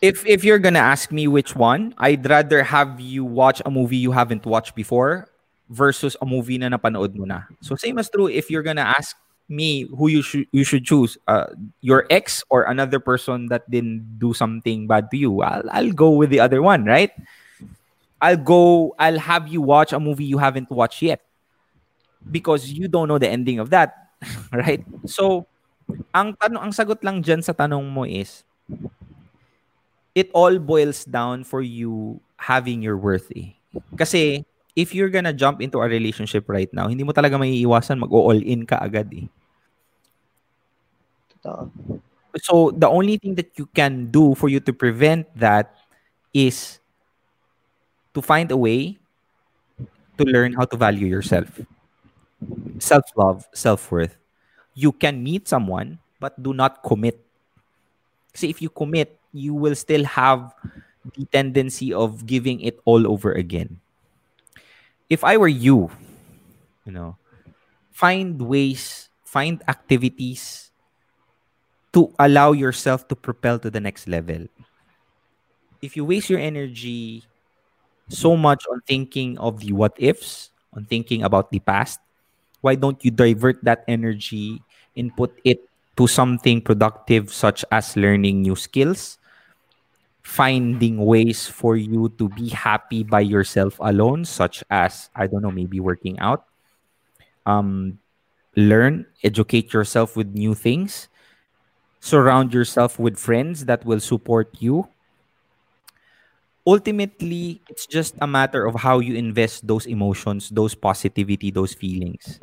If if you're gonna ask me which one, I'd rather have you watch a movie you haven't watched before versus a movie na napanood mo na. So same as true if you're gonna ask me who you should you should choose, uh, your ex or another person that didn't do something bad to you. I'll I'll go with the other one, right? I'll go. I'll have you watch a movie you haven't watched yet because you don't know the ending of that, [LAUGHS] right? So, ang tanong, ang sagot lang dyan sa tanong mo is, it all boils down for you having your worth eh. Kasi if you're gonna jump into a relationship right now, hindi mo talaga maiiwasan mag-all in ka agad eh. Totoo. So the only thing that you can do for you to prevent that is to find a way to learn how to value yourself. Self-love, self-worth. You can meet someone but do not commit. See, if you commit, you will still have the tendency of giving it all over again. If I were you, you know, find ways, find activities to allow yourself to propel to the next level. If you waste your energy so much on thinking of the what ifs, on thinking about the past, why don't you divert that energy and put it to something productive such as learning new skills, finding ways for you to be happy by yourself alone, such as, I don't know, maybe working out, um, learn, educate yourself with new things, surround yourself with friends that will support you. Ultimately, it's just a matter of how you invest those emotions, those positivity, those feelings.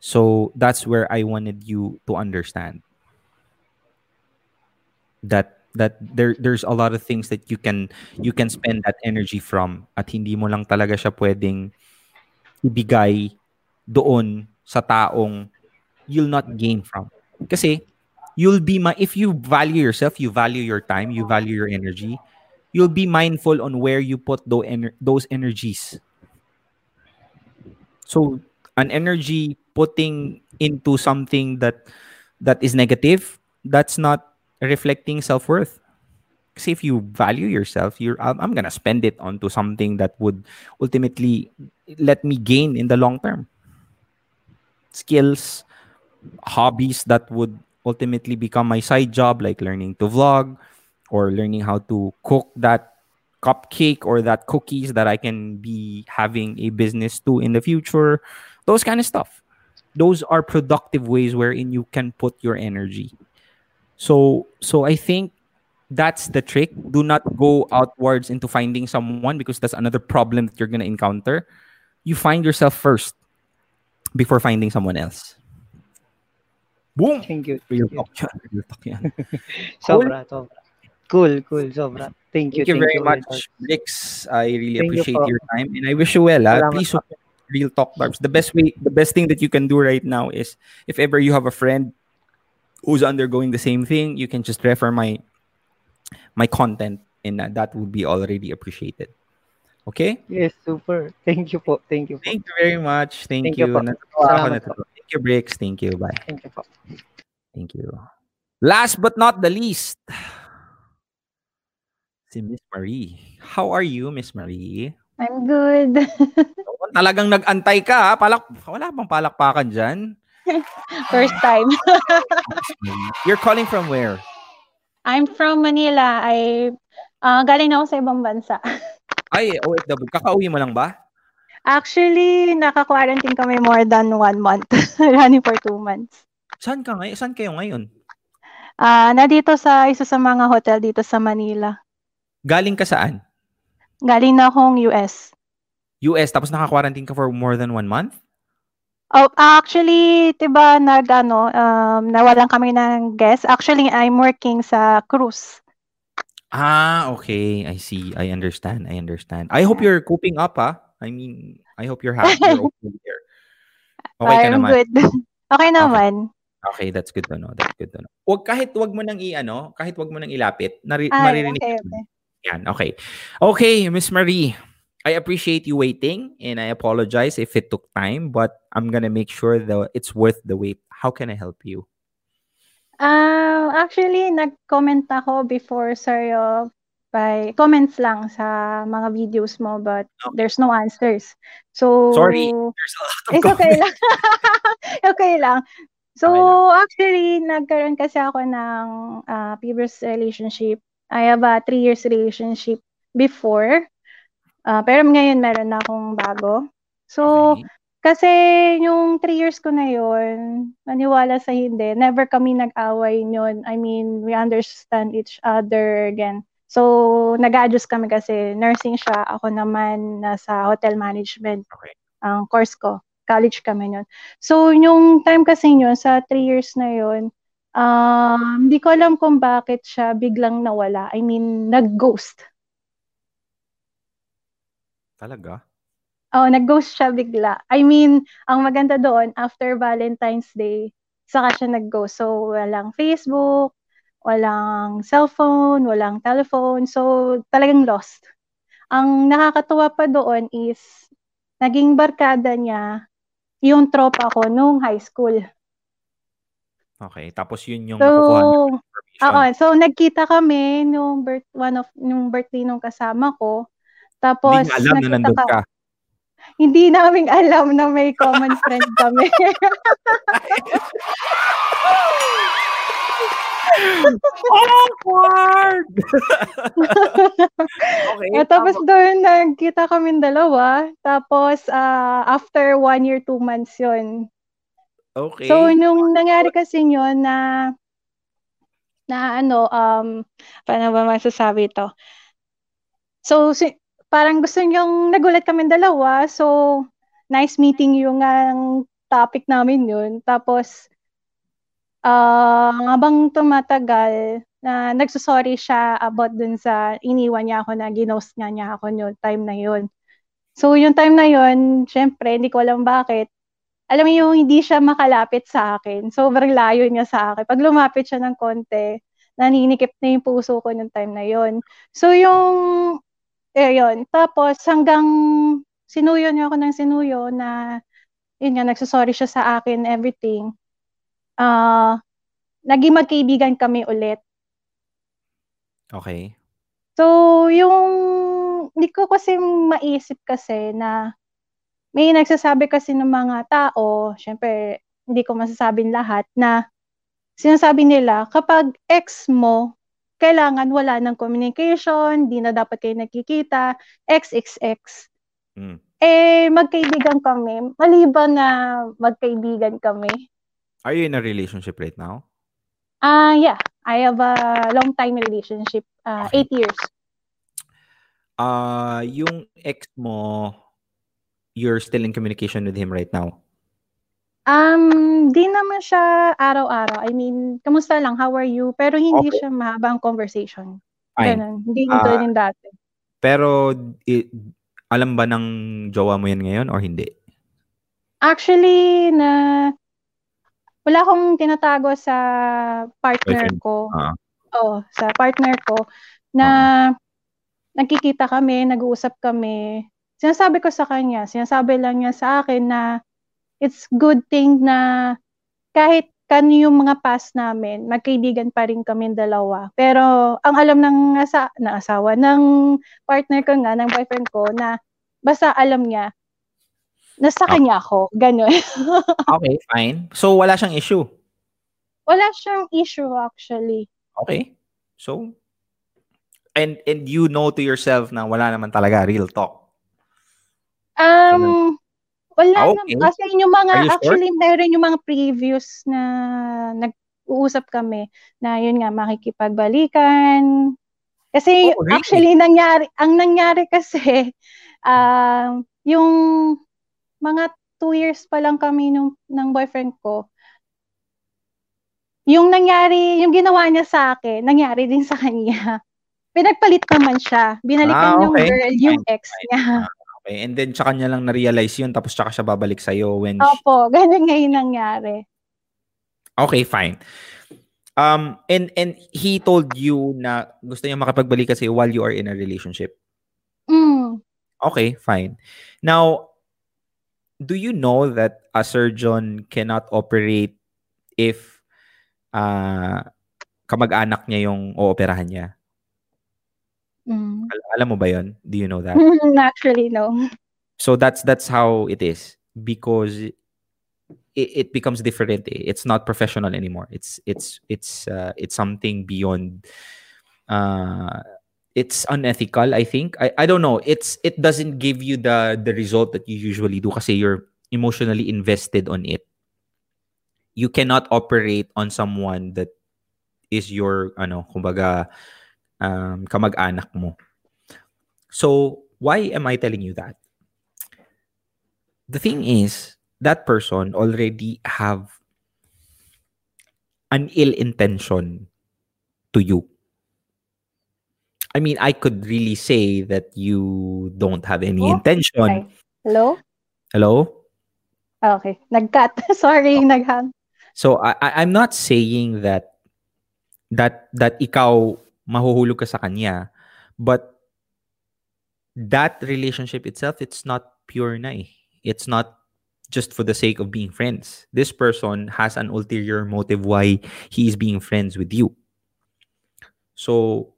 So that's where I wanted you to understand that that there there's a lot of things that you can you can spend that energy from at hindi mo lang talaga siya pwedeng ibigay doon sa taong you'll not gain from. Kasi you'll be ma- if you value yourself, you value your time, you value your energy, you'll be mindful on where you put those ener- those energies. So an energy putting into something that that is negative, that's not reflecting self-worth. Kasi if you value yourself, you're I'm gonna spend it onto something that would ultimately let me gain in the long term. Skills, hobbies that would ultimately become my side job, like learning to vlog or learning how to cook that cupcake or that cookies that I can be having a business to in the future. Those kind of stuff. Those are productive ways wherein you can put your energy. So so I think that's the trick. Do not go outwards into finding someone because that's another problem that you're gonna encounter. You find yourself first before finding someone else. Boom! Thank you. Real Thank you. talk yan. Real talk yan. Sobra, sobra. Cool, cool, sobra. Thank you. Thank you very Real much, Talk. I really Thank appreciate po. your time and I wish you well. Ah. Please support Real Talk Darbs. The best way, the best thing that you can do right now is if ever you have a friend who's undergoing the same thing, you can just refer my my content and uh, that would be already appreciated. Okay? Yes, super. Thank you po. Thank you po. Thank you very much. Thank, Thank you you. po. Natutuwa ako, Salamat natutuwa. Thank you, Bricks. Thank you. Bye. Thank you po. Thank you. Last but not the least, si Miss Marie. How are you, Miss Marie? I'm good. [LAUGHS] Oo, Talagang nag-antay ka, ha? Palak wala bang palakpakan dyan? [LAUGHS] First time. You're calling from where? I'm from Manila. I ah, galing na ako sa ibang bansa. [LAUGHS] Ay, OFW. Kakauwi mo lang ba? Actually, naka-quarantine kami more than one month. Running for two months. Saan ka ngayon? Saan kayo ngayon? Ah, na dito sa isa sa mga hotel dito sa Manila. Galing ka saan? Galing na akong US. US, tapos naka-quarantine ka for more than one month? Oh, actually, 'di ba nag ano, um, nawalan kami ng guest. Actually, I'm working sa cruise. Ah, okay. I see. I understand. I understand. I hope you're coping up, ah. I mean, I hope you're happy. You're okay [LAUGHS] there. Okay ka I'm naman. good. [LAUGHS] okay naman. Okay, that's good to know. That's good to know. Wag kahit wag mo nang i-ano, kahit wag mo nang ilapit, nari- Ay, maririnig okay, ka okay. Yan, okay. Okay, Miss Marie. I appreciate you waiting and I apologize if it took time, but I'm gonna make sure that it's worth the wait. How can I help you? Ah, actually, nag-comment ako before sa'yo by comments lang sa mga videos mo but there's no answers. So, Sorry, there's a lot of It's okay lang. [LAUGHS] okay lang. So, Okay actually, nagkaroon kasi ako ng ah, previous relationship. I have a three years relationship before. Ah, pero ngayon meron na akong bago. So, Okay. kasi yung three years ko na yun, maniwala sa hindi, never kami nag-away yun. I mean, we understand each other again. So, nag-adjust kami kasi nursing siya. Ako naman nasa hotel management. Okay. Ang course ko. College kami nun. So, yung time kasi yun, sa three years na yun, um, hindi ko alam kung bakit siya biglang nawala. I mean, nag-ghost. Talaga? Oh, nag-ghost siya bigla. I mean, ang maganda doon, after Valentine's Day, saka siya nag-ghost. So, walang Facebook, walang cellphone, walang telephone. So, talagang lost. Ang nakakatuwa pa doon is, naging barkada niya yung tropa ko nung high school. Okay. Tapos yun yung So, nakukuha information. Oo, so nagkita kami nung birth one of nung birthday nung kasama ko. Tapos Hindi alam na nandun ka. Hindi namin [LAUGHS] alam na may common friend kami. [LAUGHS] Awkward! [LAUGHS] okay. Eh, tapos doon nagkita kami dalawa. Tapos ah, after one year, two months yun. Okay. So nung nangyari kasi yun na na ano um paano ba masasabi to? So si, parang gusto niyong nagulat kami dalawa. So nice meeting yung ang topic namin yun. Tapos ah habang tumatagal na nagsusorry siya about dun sa iniwan niya ako na ginost nga niya ako noon time na yun. So yung time na yun, syempre hindi ko alam bakit alam mo yung hindi siya makalapit sa akin. Sobrang layo niya sa akin. Pag lumapit siya ng konti, naninikip na yung puso ko ng time na yon. So yung, eh yun. Tapos hanggang sinuyo niya ako ng sinuyo na, yun nga, nagsasorry siya sa akin, everything. Ah, naging magkaibigan kami ulit. Okay. So, yung, hindi ko kasi maisip kasi na, may nagsasabi kasi ng mga tao, syempre, hindi ko masasabing lahat, na sinasabi nila, kapag ex mo, kailangan wala ng communication, di na dapat kayo nakikita, XXX. Mm. Eh, magkaibigan kami. Maliban na magkaibigan kami. Are you in a relationship right now? Ah, yeah. I have a long time relationship. Uh, Okay. Eight years. Uh, yung ex mo, you're still in communication with him right now? Um, di naman siya araw-araw. I mean, kamusta lang? How are you? Pero hindi Okay. siya mahabang conversation. Fine. Ganun. Hindi Ah, ito din dati. Pero, i- alam ba ng jowa mo yan ngayon or hindi? Actually, na wala akong tinatago sa partner Boyfriend. ko. Ah. Oo, sa partner ko na nagkikita kami, nag-uusap kami. Sinasabi ko sa kanya, sinasabi lang niya sa akin na it's good thing na kahit kan yung mga past namin, magkaibigan pa rin kami dalawa. Pero ang alam ng, asa, ng asawa, ng partner ko nga, ng boyfriend ko, na basta alam niya, nasa Ah. kanya ako. Ganun. [LAUGHS] Okay, fine. So, wala siyang issue. Wala siyang issue actually. Okay. So, and and you know to yourself na wala naman talaga real talk. Um, wala Ah, na. okay. Kasi yung mga, you sure? actually, meron yung mga previous na nag-uusap kami na yun nga, makikipagbalikan. Kasi Oh, really? actually, nangyari, ang nangyari kasi, [LAUGHS] um, yung mga two years pa lang kami nung, ng boyfriend ko, yung nangyari, yung ginawa niya sa akin, nangyari din sa kanya. [LAUGHS] Pinagpalit naman siya. Binalikan Ah, yung okay. girl, yung ex niya. Okay, and then tsaka niya lang na-realize yun tapos tsaka siya babalik sa'yo when she- Opo, [LAUGHS] ganun ngayon nangyari. Okay, fine. Um, and and he told you na gusto niya makapagbalik kasi while you are in a relationship. Mm. Okay, fine. Now, do you know that a surgeon cannot operate if uh, kamag-anak niya yung ooperahan niya? Mm. Al- alam mo ba yon? Do you know that? [LAUGHS] Naturally, no. So that's that's how it is because it, it becomes different. eh. It's not professional anymore. It's it's it's uh, it's something beyond. Uh, it's unethical. I think. I, I don't know. It's it doesn't give you the the result that you usually do because you're emotionally invested on it. You cannot operate on someone that is your ano, kumbaga um, kamag-anak mo. So, why am I telling you that? The thing is, that person already have an ill intention to you. I mean, I could really say that you don't have any Oh, intention. okay. Hello? Hello? Ah, Okay. Nag-cut. [LAUGHS] Sorry, nag-hang. So I, I I'm not saying that that that ikaw mahuhulog ka sa kanya, but that relationship itself it's not pure na eh. It's not just for the sake of being friends. This person has an ulterior motive why he is being friends with you. So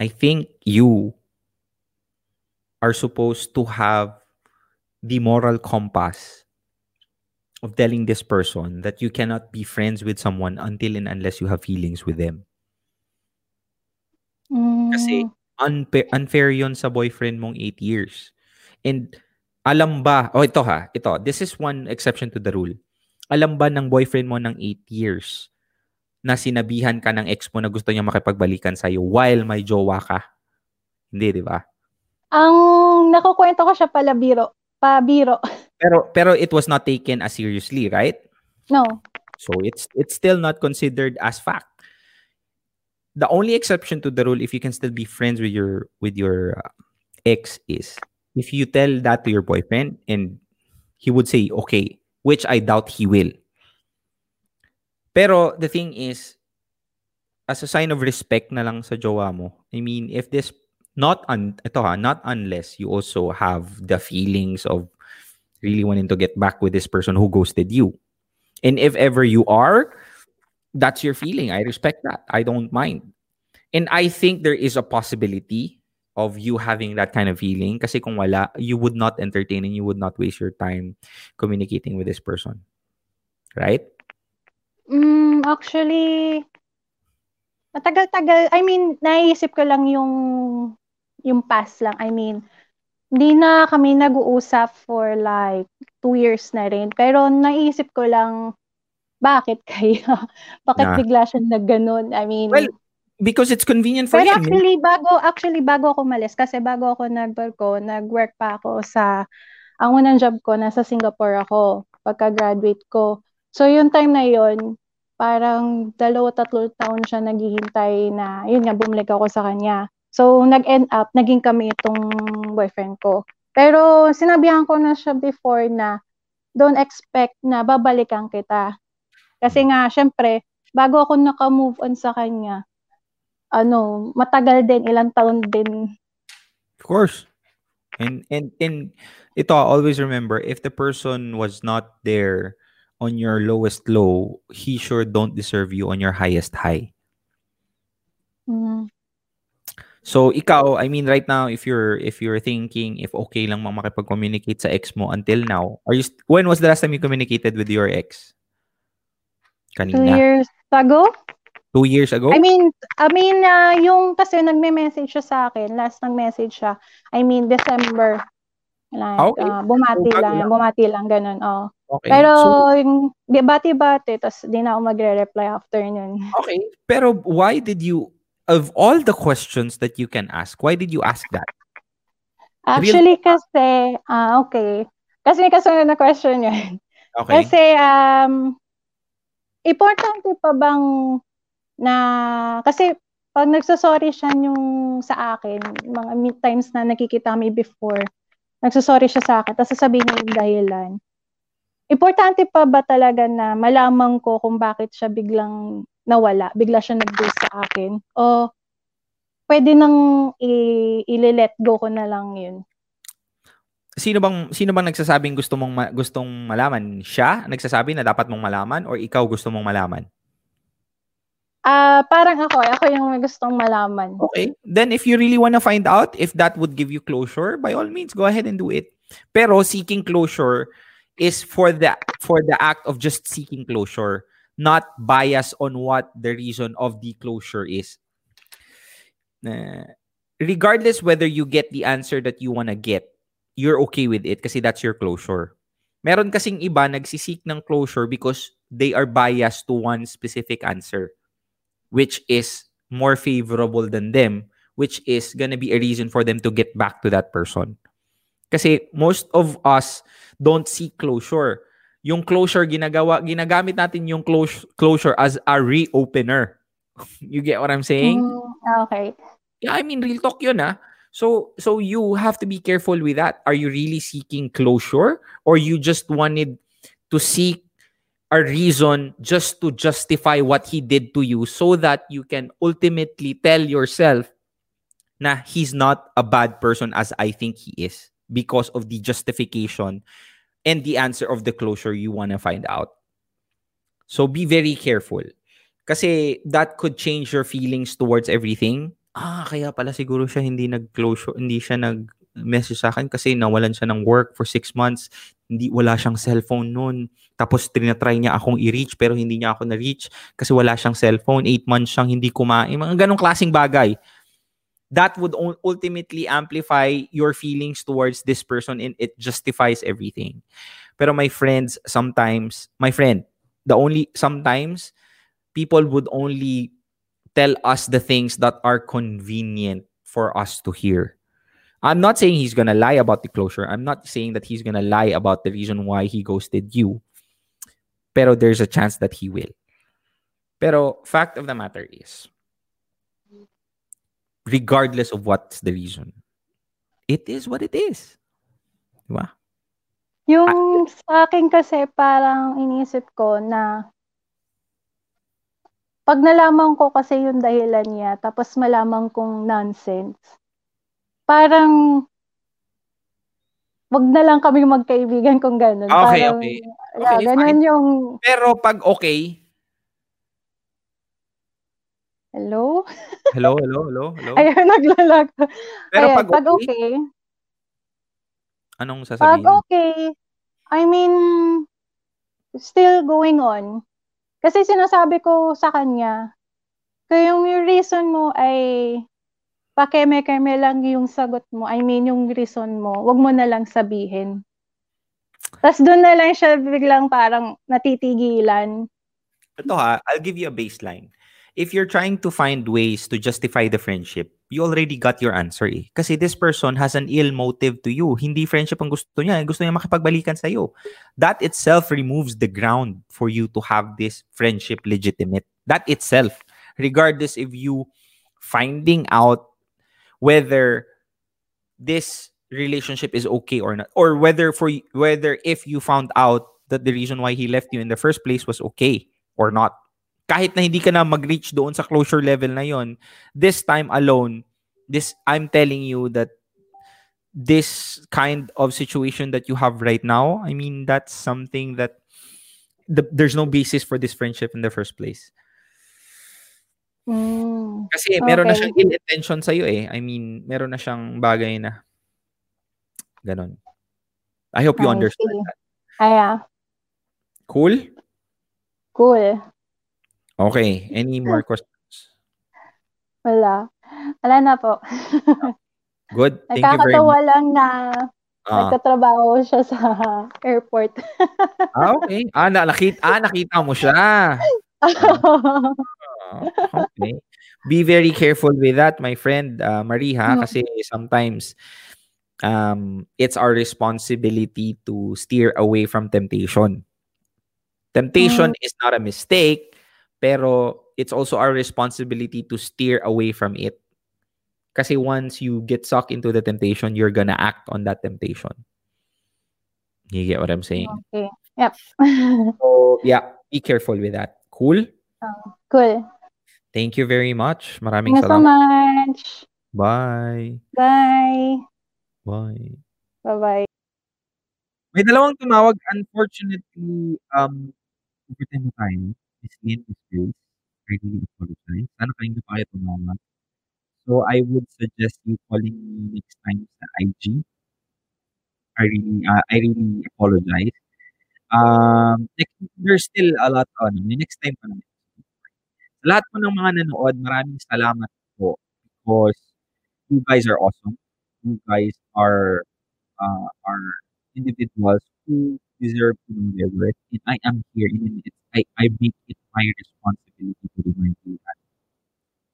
I think you are supposed to have the moral compass of telling this person that you cannot be friends with someone until and unless you have feelings with them. Kasi Mm, unfair, unfair yon sa boyfriend mong 8 years. And alam ba, oh ito ha, ito, this is one exception to the rule. Alam ba ng boyfriend mo ng 8 years na sinabihan ka ng ex mo na gusto niya makipagbalikan sa'yo while may jowa ka? Hindi, di ba? ang nakukwento ko siya pala biro. Pa-biro. [LAUGHS] Pero pero it was not taken as seriously, right? No. So it's it's still not considered as fact. The only exception to the rule, if you can still be friends with your with your uh, ex, is if you tell that to your boyfriend and he would say okay, which I doubt he will. Pero the thing is, as a sign of respect na lang sa jowa mo. I mean, if this not un ito ha, not unless you also have the feelings of really wanting to get back with this person who ghosted you. And if ever you are, that's your feeling. I respect that. I don't mind. And I think there is a possibility of you having that kind of feeling kasi kung wala, you would not entertain and you would not waste your time communicating with this person. Right? Mm, actually, matagal-tagal. I mean, naisip ko lang yung yung past lang. I mean, hindi na kami nag-uusap for like two years na rin. Pero naisip ko lang, bakit kaya? [LAUGHS] Bakit Na. bigla siya na ganun? I mean, Well, because it's convenient for pero him. actually, bago, actually, bago ako malis, kasi bago ako nag-barko, nag-work pa ako sa, ang unang job ko, nasa Singapore ako, pagka-graduate ko. So, yung time na yun, parang dalawa, tatlo taon siya naghihintay na, yun nga, bumalik ako sa kanya. So, nag-end up, naging kami itong boyfriend ko. Pero, sinabihan ko na siya before na, don't expect na babalikan kita. Kasi nga, syempre, bago ako naka-move on sa kanya, ano, matagal din, ilang taon din. Of course. And and and ito always remember if the person was not there on your lowest low, he sure don't deserve you on your highest high. Mm. So ikaw, I mean right now if you're if you're thinking if okay lang makipag-communicate sa ex mo until now, are you when was the last time you communicated with your ex? Two years ago? Two years ago? I mean, I mean, ah, yung kasi nagme-message siya sa akin, last nag-message siya, I mean, December. Like, Okay. ah, bumati So, lang, lang. bumati lang, ganun, oh. okay. Pero, so, yung bati-bati, tapos di na ako magre-reply after nun. [LAUGHS] okay. Pero why did you of all the questions that you can ask, why did you ask that? Actually, kasi, ah, okay. Kasi may kasunod na question yun. Okay. Kasi, um, importante pa bang na, kasi pag nagsasorry siya yung sa akin, mga times na nakikita kami before, nagsasorry siya sa akin, tapos sasabihin niya yung dahilan. Importante pa ba talaga na malaman ko kung bakit siya biglang nawala, bigla siya nag-ghost sa akin? O pwede nang i- i-let go ko na lang yun? Sino bang sino bang nagsasabing gusto mong ma- gustong malaman? Siya nagsasabi na dapat mong malaman or ikaw gusto mong malaman? Ah, parang ako, ako yung may gustong malaman. Okay. Then if you really want to find out if that would give you closure, by all means go ahead and do it. Pero seeking closure is for the for the act of just seeking closure, not bias on what the reason of the closure is. Uh, regardless whether you get the answer that you want to get, you're okay with it kasi that's your closure. Meron kasing iba nagsisik ng closure because they are biased to one specific answer which is more favorable than them which is gonna be a reason for them to get back to that person. Kasi most of us don't see closure. Yung closure ginagawa ginagamit natin yung close, closure as a reopener. [LAUGHS] you get what I'm saying? Mm, okay. Yeah, I mean real talk yun ah. So so you have to be careful with that. Are you really seeking closure or you just wanted to seek a reason just to justify what he did to you so that you can ultimately tell yourself na he's not a bad person as I think he is because of the justification and the answer of the closure you want to find out. So be very careful. Kasi that could change your feelings towards everything. Ah, kaya pala siguro siya hindi nag-closure, hindi siya nag-message sa akin kasi nawalan siya ng work for six months. Hindi, wala siyang cellphone noon. Tapos tinatry niya akong i-reach pero hindi niya ako na-reach kasi wala siyang cellphone. Eight months siyang hindi kumain. Mga ganong klaseng bagay. That would ul- ultimately amplify your feelings towards this person and it justifies everything. Pero my friends, sometimes, my friend, the only, sometimes, people would only tell us the things that are convenient for us to hear. I'm not saying he's gonna lie about the closure. I'm not saying that he's gonna lie about the reason why he ghosted you. Pero there's a chance that he will. Pero fact of the matter is, regardless of what's the reason, it is what it is. Diba? Yung ah. sa akin kasi parang inisip ko na pag nalaman ko kasi yung dahilan niya, tapos malaman kong nonsense, parang wag na lang kami magkaibigan kung ganun. Okay, parang, okay. yeah, Okay, ganun fine. yung, Pero pag okay, hello? [LAUGHS] hello, hello, hello, hello. Ayun, naglalag. Pero Ayan, pag pag okay, okay, anong pag sasabihin? okay, I mean, still going on. Kasi sinasabi ko sa kanya, kaya yung yung reason mo ay pakeme-keme lang yung sagot mo. I mean, yung reason mo, wag mo na lang sabihin. Tapos doon na lang siya biglang parang natitigilan. Ito ha, I'll give you a baseline. If you're trying to find ways to justify the friendship, you already got your answer eh. Kasi this person has an ill motive to you. Hindi friendship ang gusto niya. Gusto niya makipagbalikan sa'yo. That itself removes the ground for you to have this friendship legitimate. That itself, regardless if you finding out whether this relationship is okay or not or whether for whether if you found out that the reason why he left you in the first place was okay or not kahit na hindi ka na mag-reach doon sa closure level na yon this time alone this I'm telling you that this kind of situation that you have right now I mean that's something that the, there's no basis for this friendship in the first place Mm, kasi meron na Okay. siyang ill intention sa'yo eh. I mean, meron na siyang bagay na ganon. I hope you I understand see. that. Aya, Cool? cool. Okay. Any [LAUGHS] more questions? Wala. Wala na po. [LAUGHS] Good. Thank you very much. lang na Ah, nagtatrabaho siya sa [LAUGHS] airport. ah, okay. Ah, na, nakita, ah, nakita mo siya. Ah, okay. Be very careful with that, my friend uh, Marie, ha? Mm. Kasi sometimes um, it's our responsibility to steer away from temptation. Temptation is not a mistake, pero it's also our responsibility to steer away from it. Kasi once you get sucked into the temptation, you're gonna act on that temptation. You get what I'm saying? okay. Yep. [LAUGHS] So, yeah, be careful with that. Cool? cool. Thank you very much. Maraming Thank you so much. Bye. Bye. Bye. Bye-bye. May dalawang tumawag. Unfortunately, um, overtime Lynn, Miss Grace. I really apologize. Sana kayo na pa kayo tumawag. So, I would suggest you calling me next time sa IG. I really, uh, I really apologize. Um, next, there's still a lot on. May next time pa naman. Sa lahat po ng mga nanood, maraming salamat po because you guys are awesome. You guys are uh, are individuals who deserve to know their worth. And I am here. in I, I make it my responsibility to remind you that.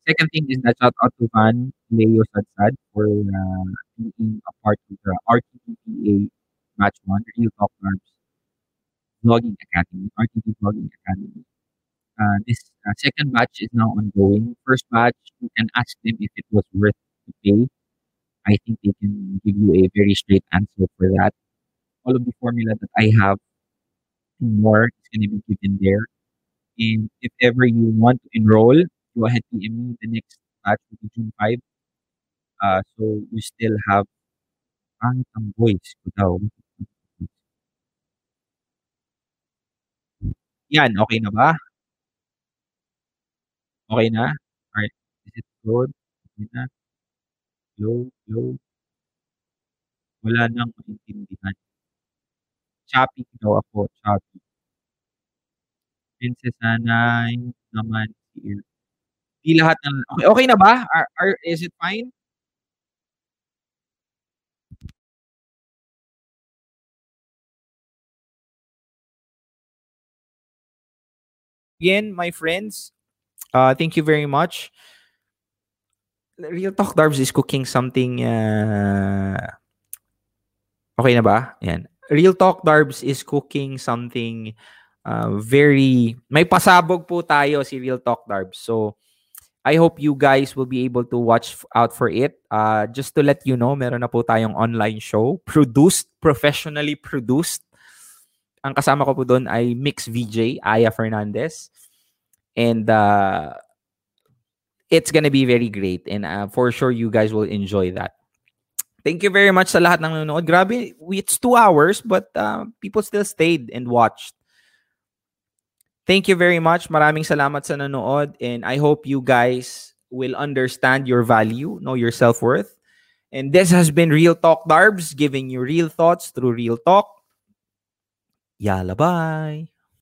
second thing is that shout out to Van Leo Sadsad for uh, being a part of the RTPA Match 1, Real Talk Labs Vlogging Academy, RTP Vlogging Academy. Uh, this uh, second batch is now ongoing. First batch, you can ask them if it was worth the pay. I think they can give you a very straight answer for that. All of the formula that I have more going to be given there. And if ever you want to enroll, go ahead PM me. The next batch will June 5. Uh, so you still have ang voice ko daw. Yan, okay na ba? Okay na? Alright. Is it good? Okay na? Hello? Hello? Wala nang maintindihan. Choppy daw ako. Choppy. Naman here. Di lahat ng... Okay, okay na ba? Are, are, is it fine? Again, my friends, uh, thank you very much. Real Talk Darbs is cooking something... Uh, okay na ba? Yan. Real Talk Darbs is cooking something uh, very... May pasabog po tayo si Real Talk Darbs. So, I hope you guys will be able to watch out for it. Uh, just to let you know, meron na po tayong online show. [LAUGHS] Produced, professionally produced. Ang kasama ko po doon ay Mix VJ, Aya Fernandez. And uh, it's gonna be very great. And uh, for sure, you guys will enjoy that. Thank you very much sa lahat ng nanonood. Grabe, it's two hours, but uh, people still stayed and watched. Thank you very much. Maraming salamat sa nanood. And I hope you guys will understand your value, know your self-worth. And this has been Real Talk Darbs, giving you real thoughts through real talk. Yalla, bye.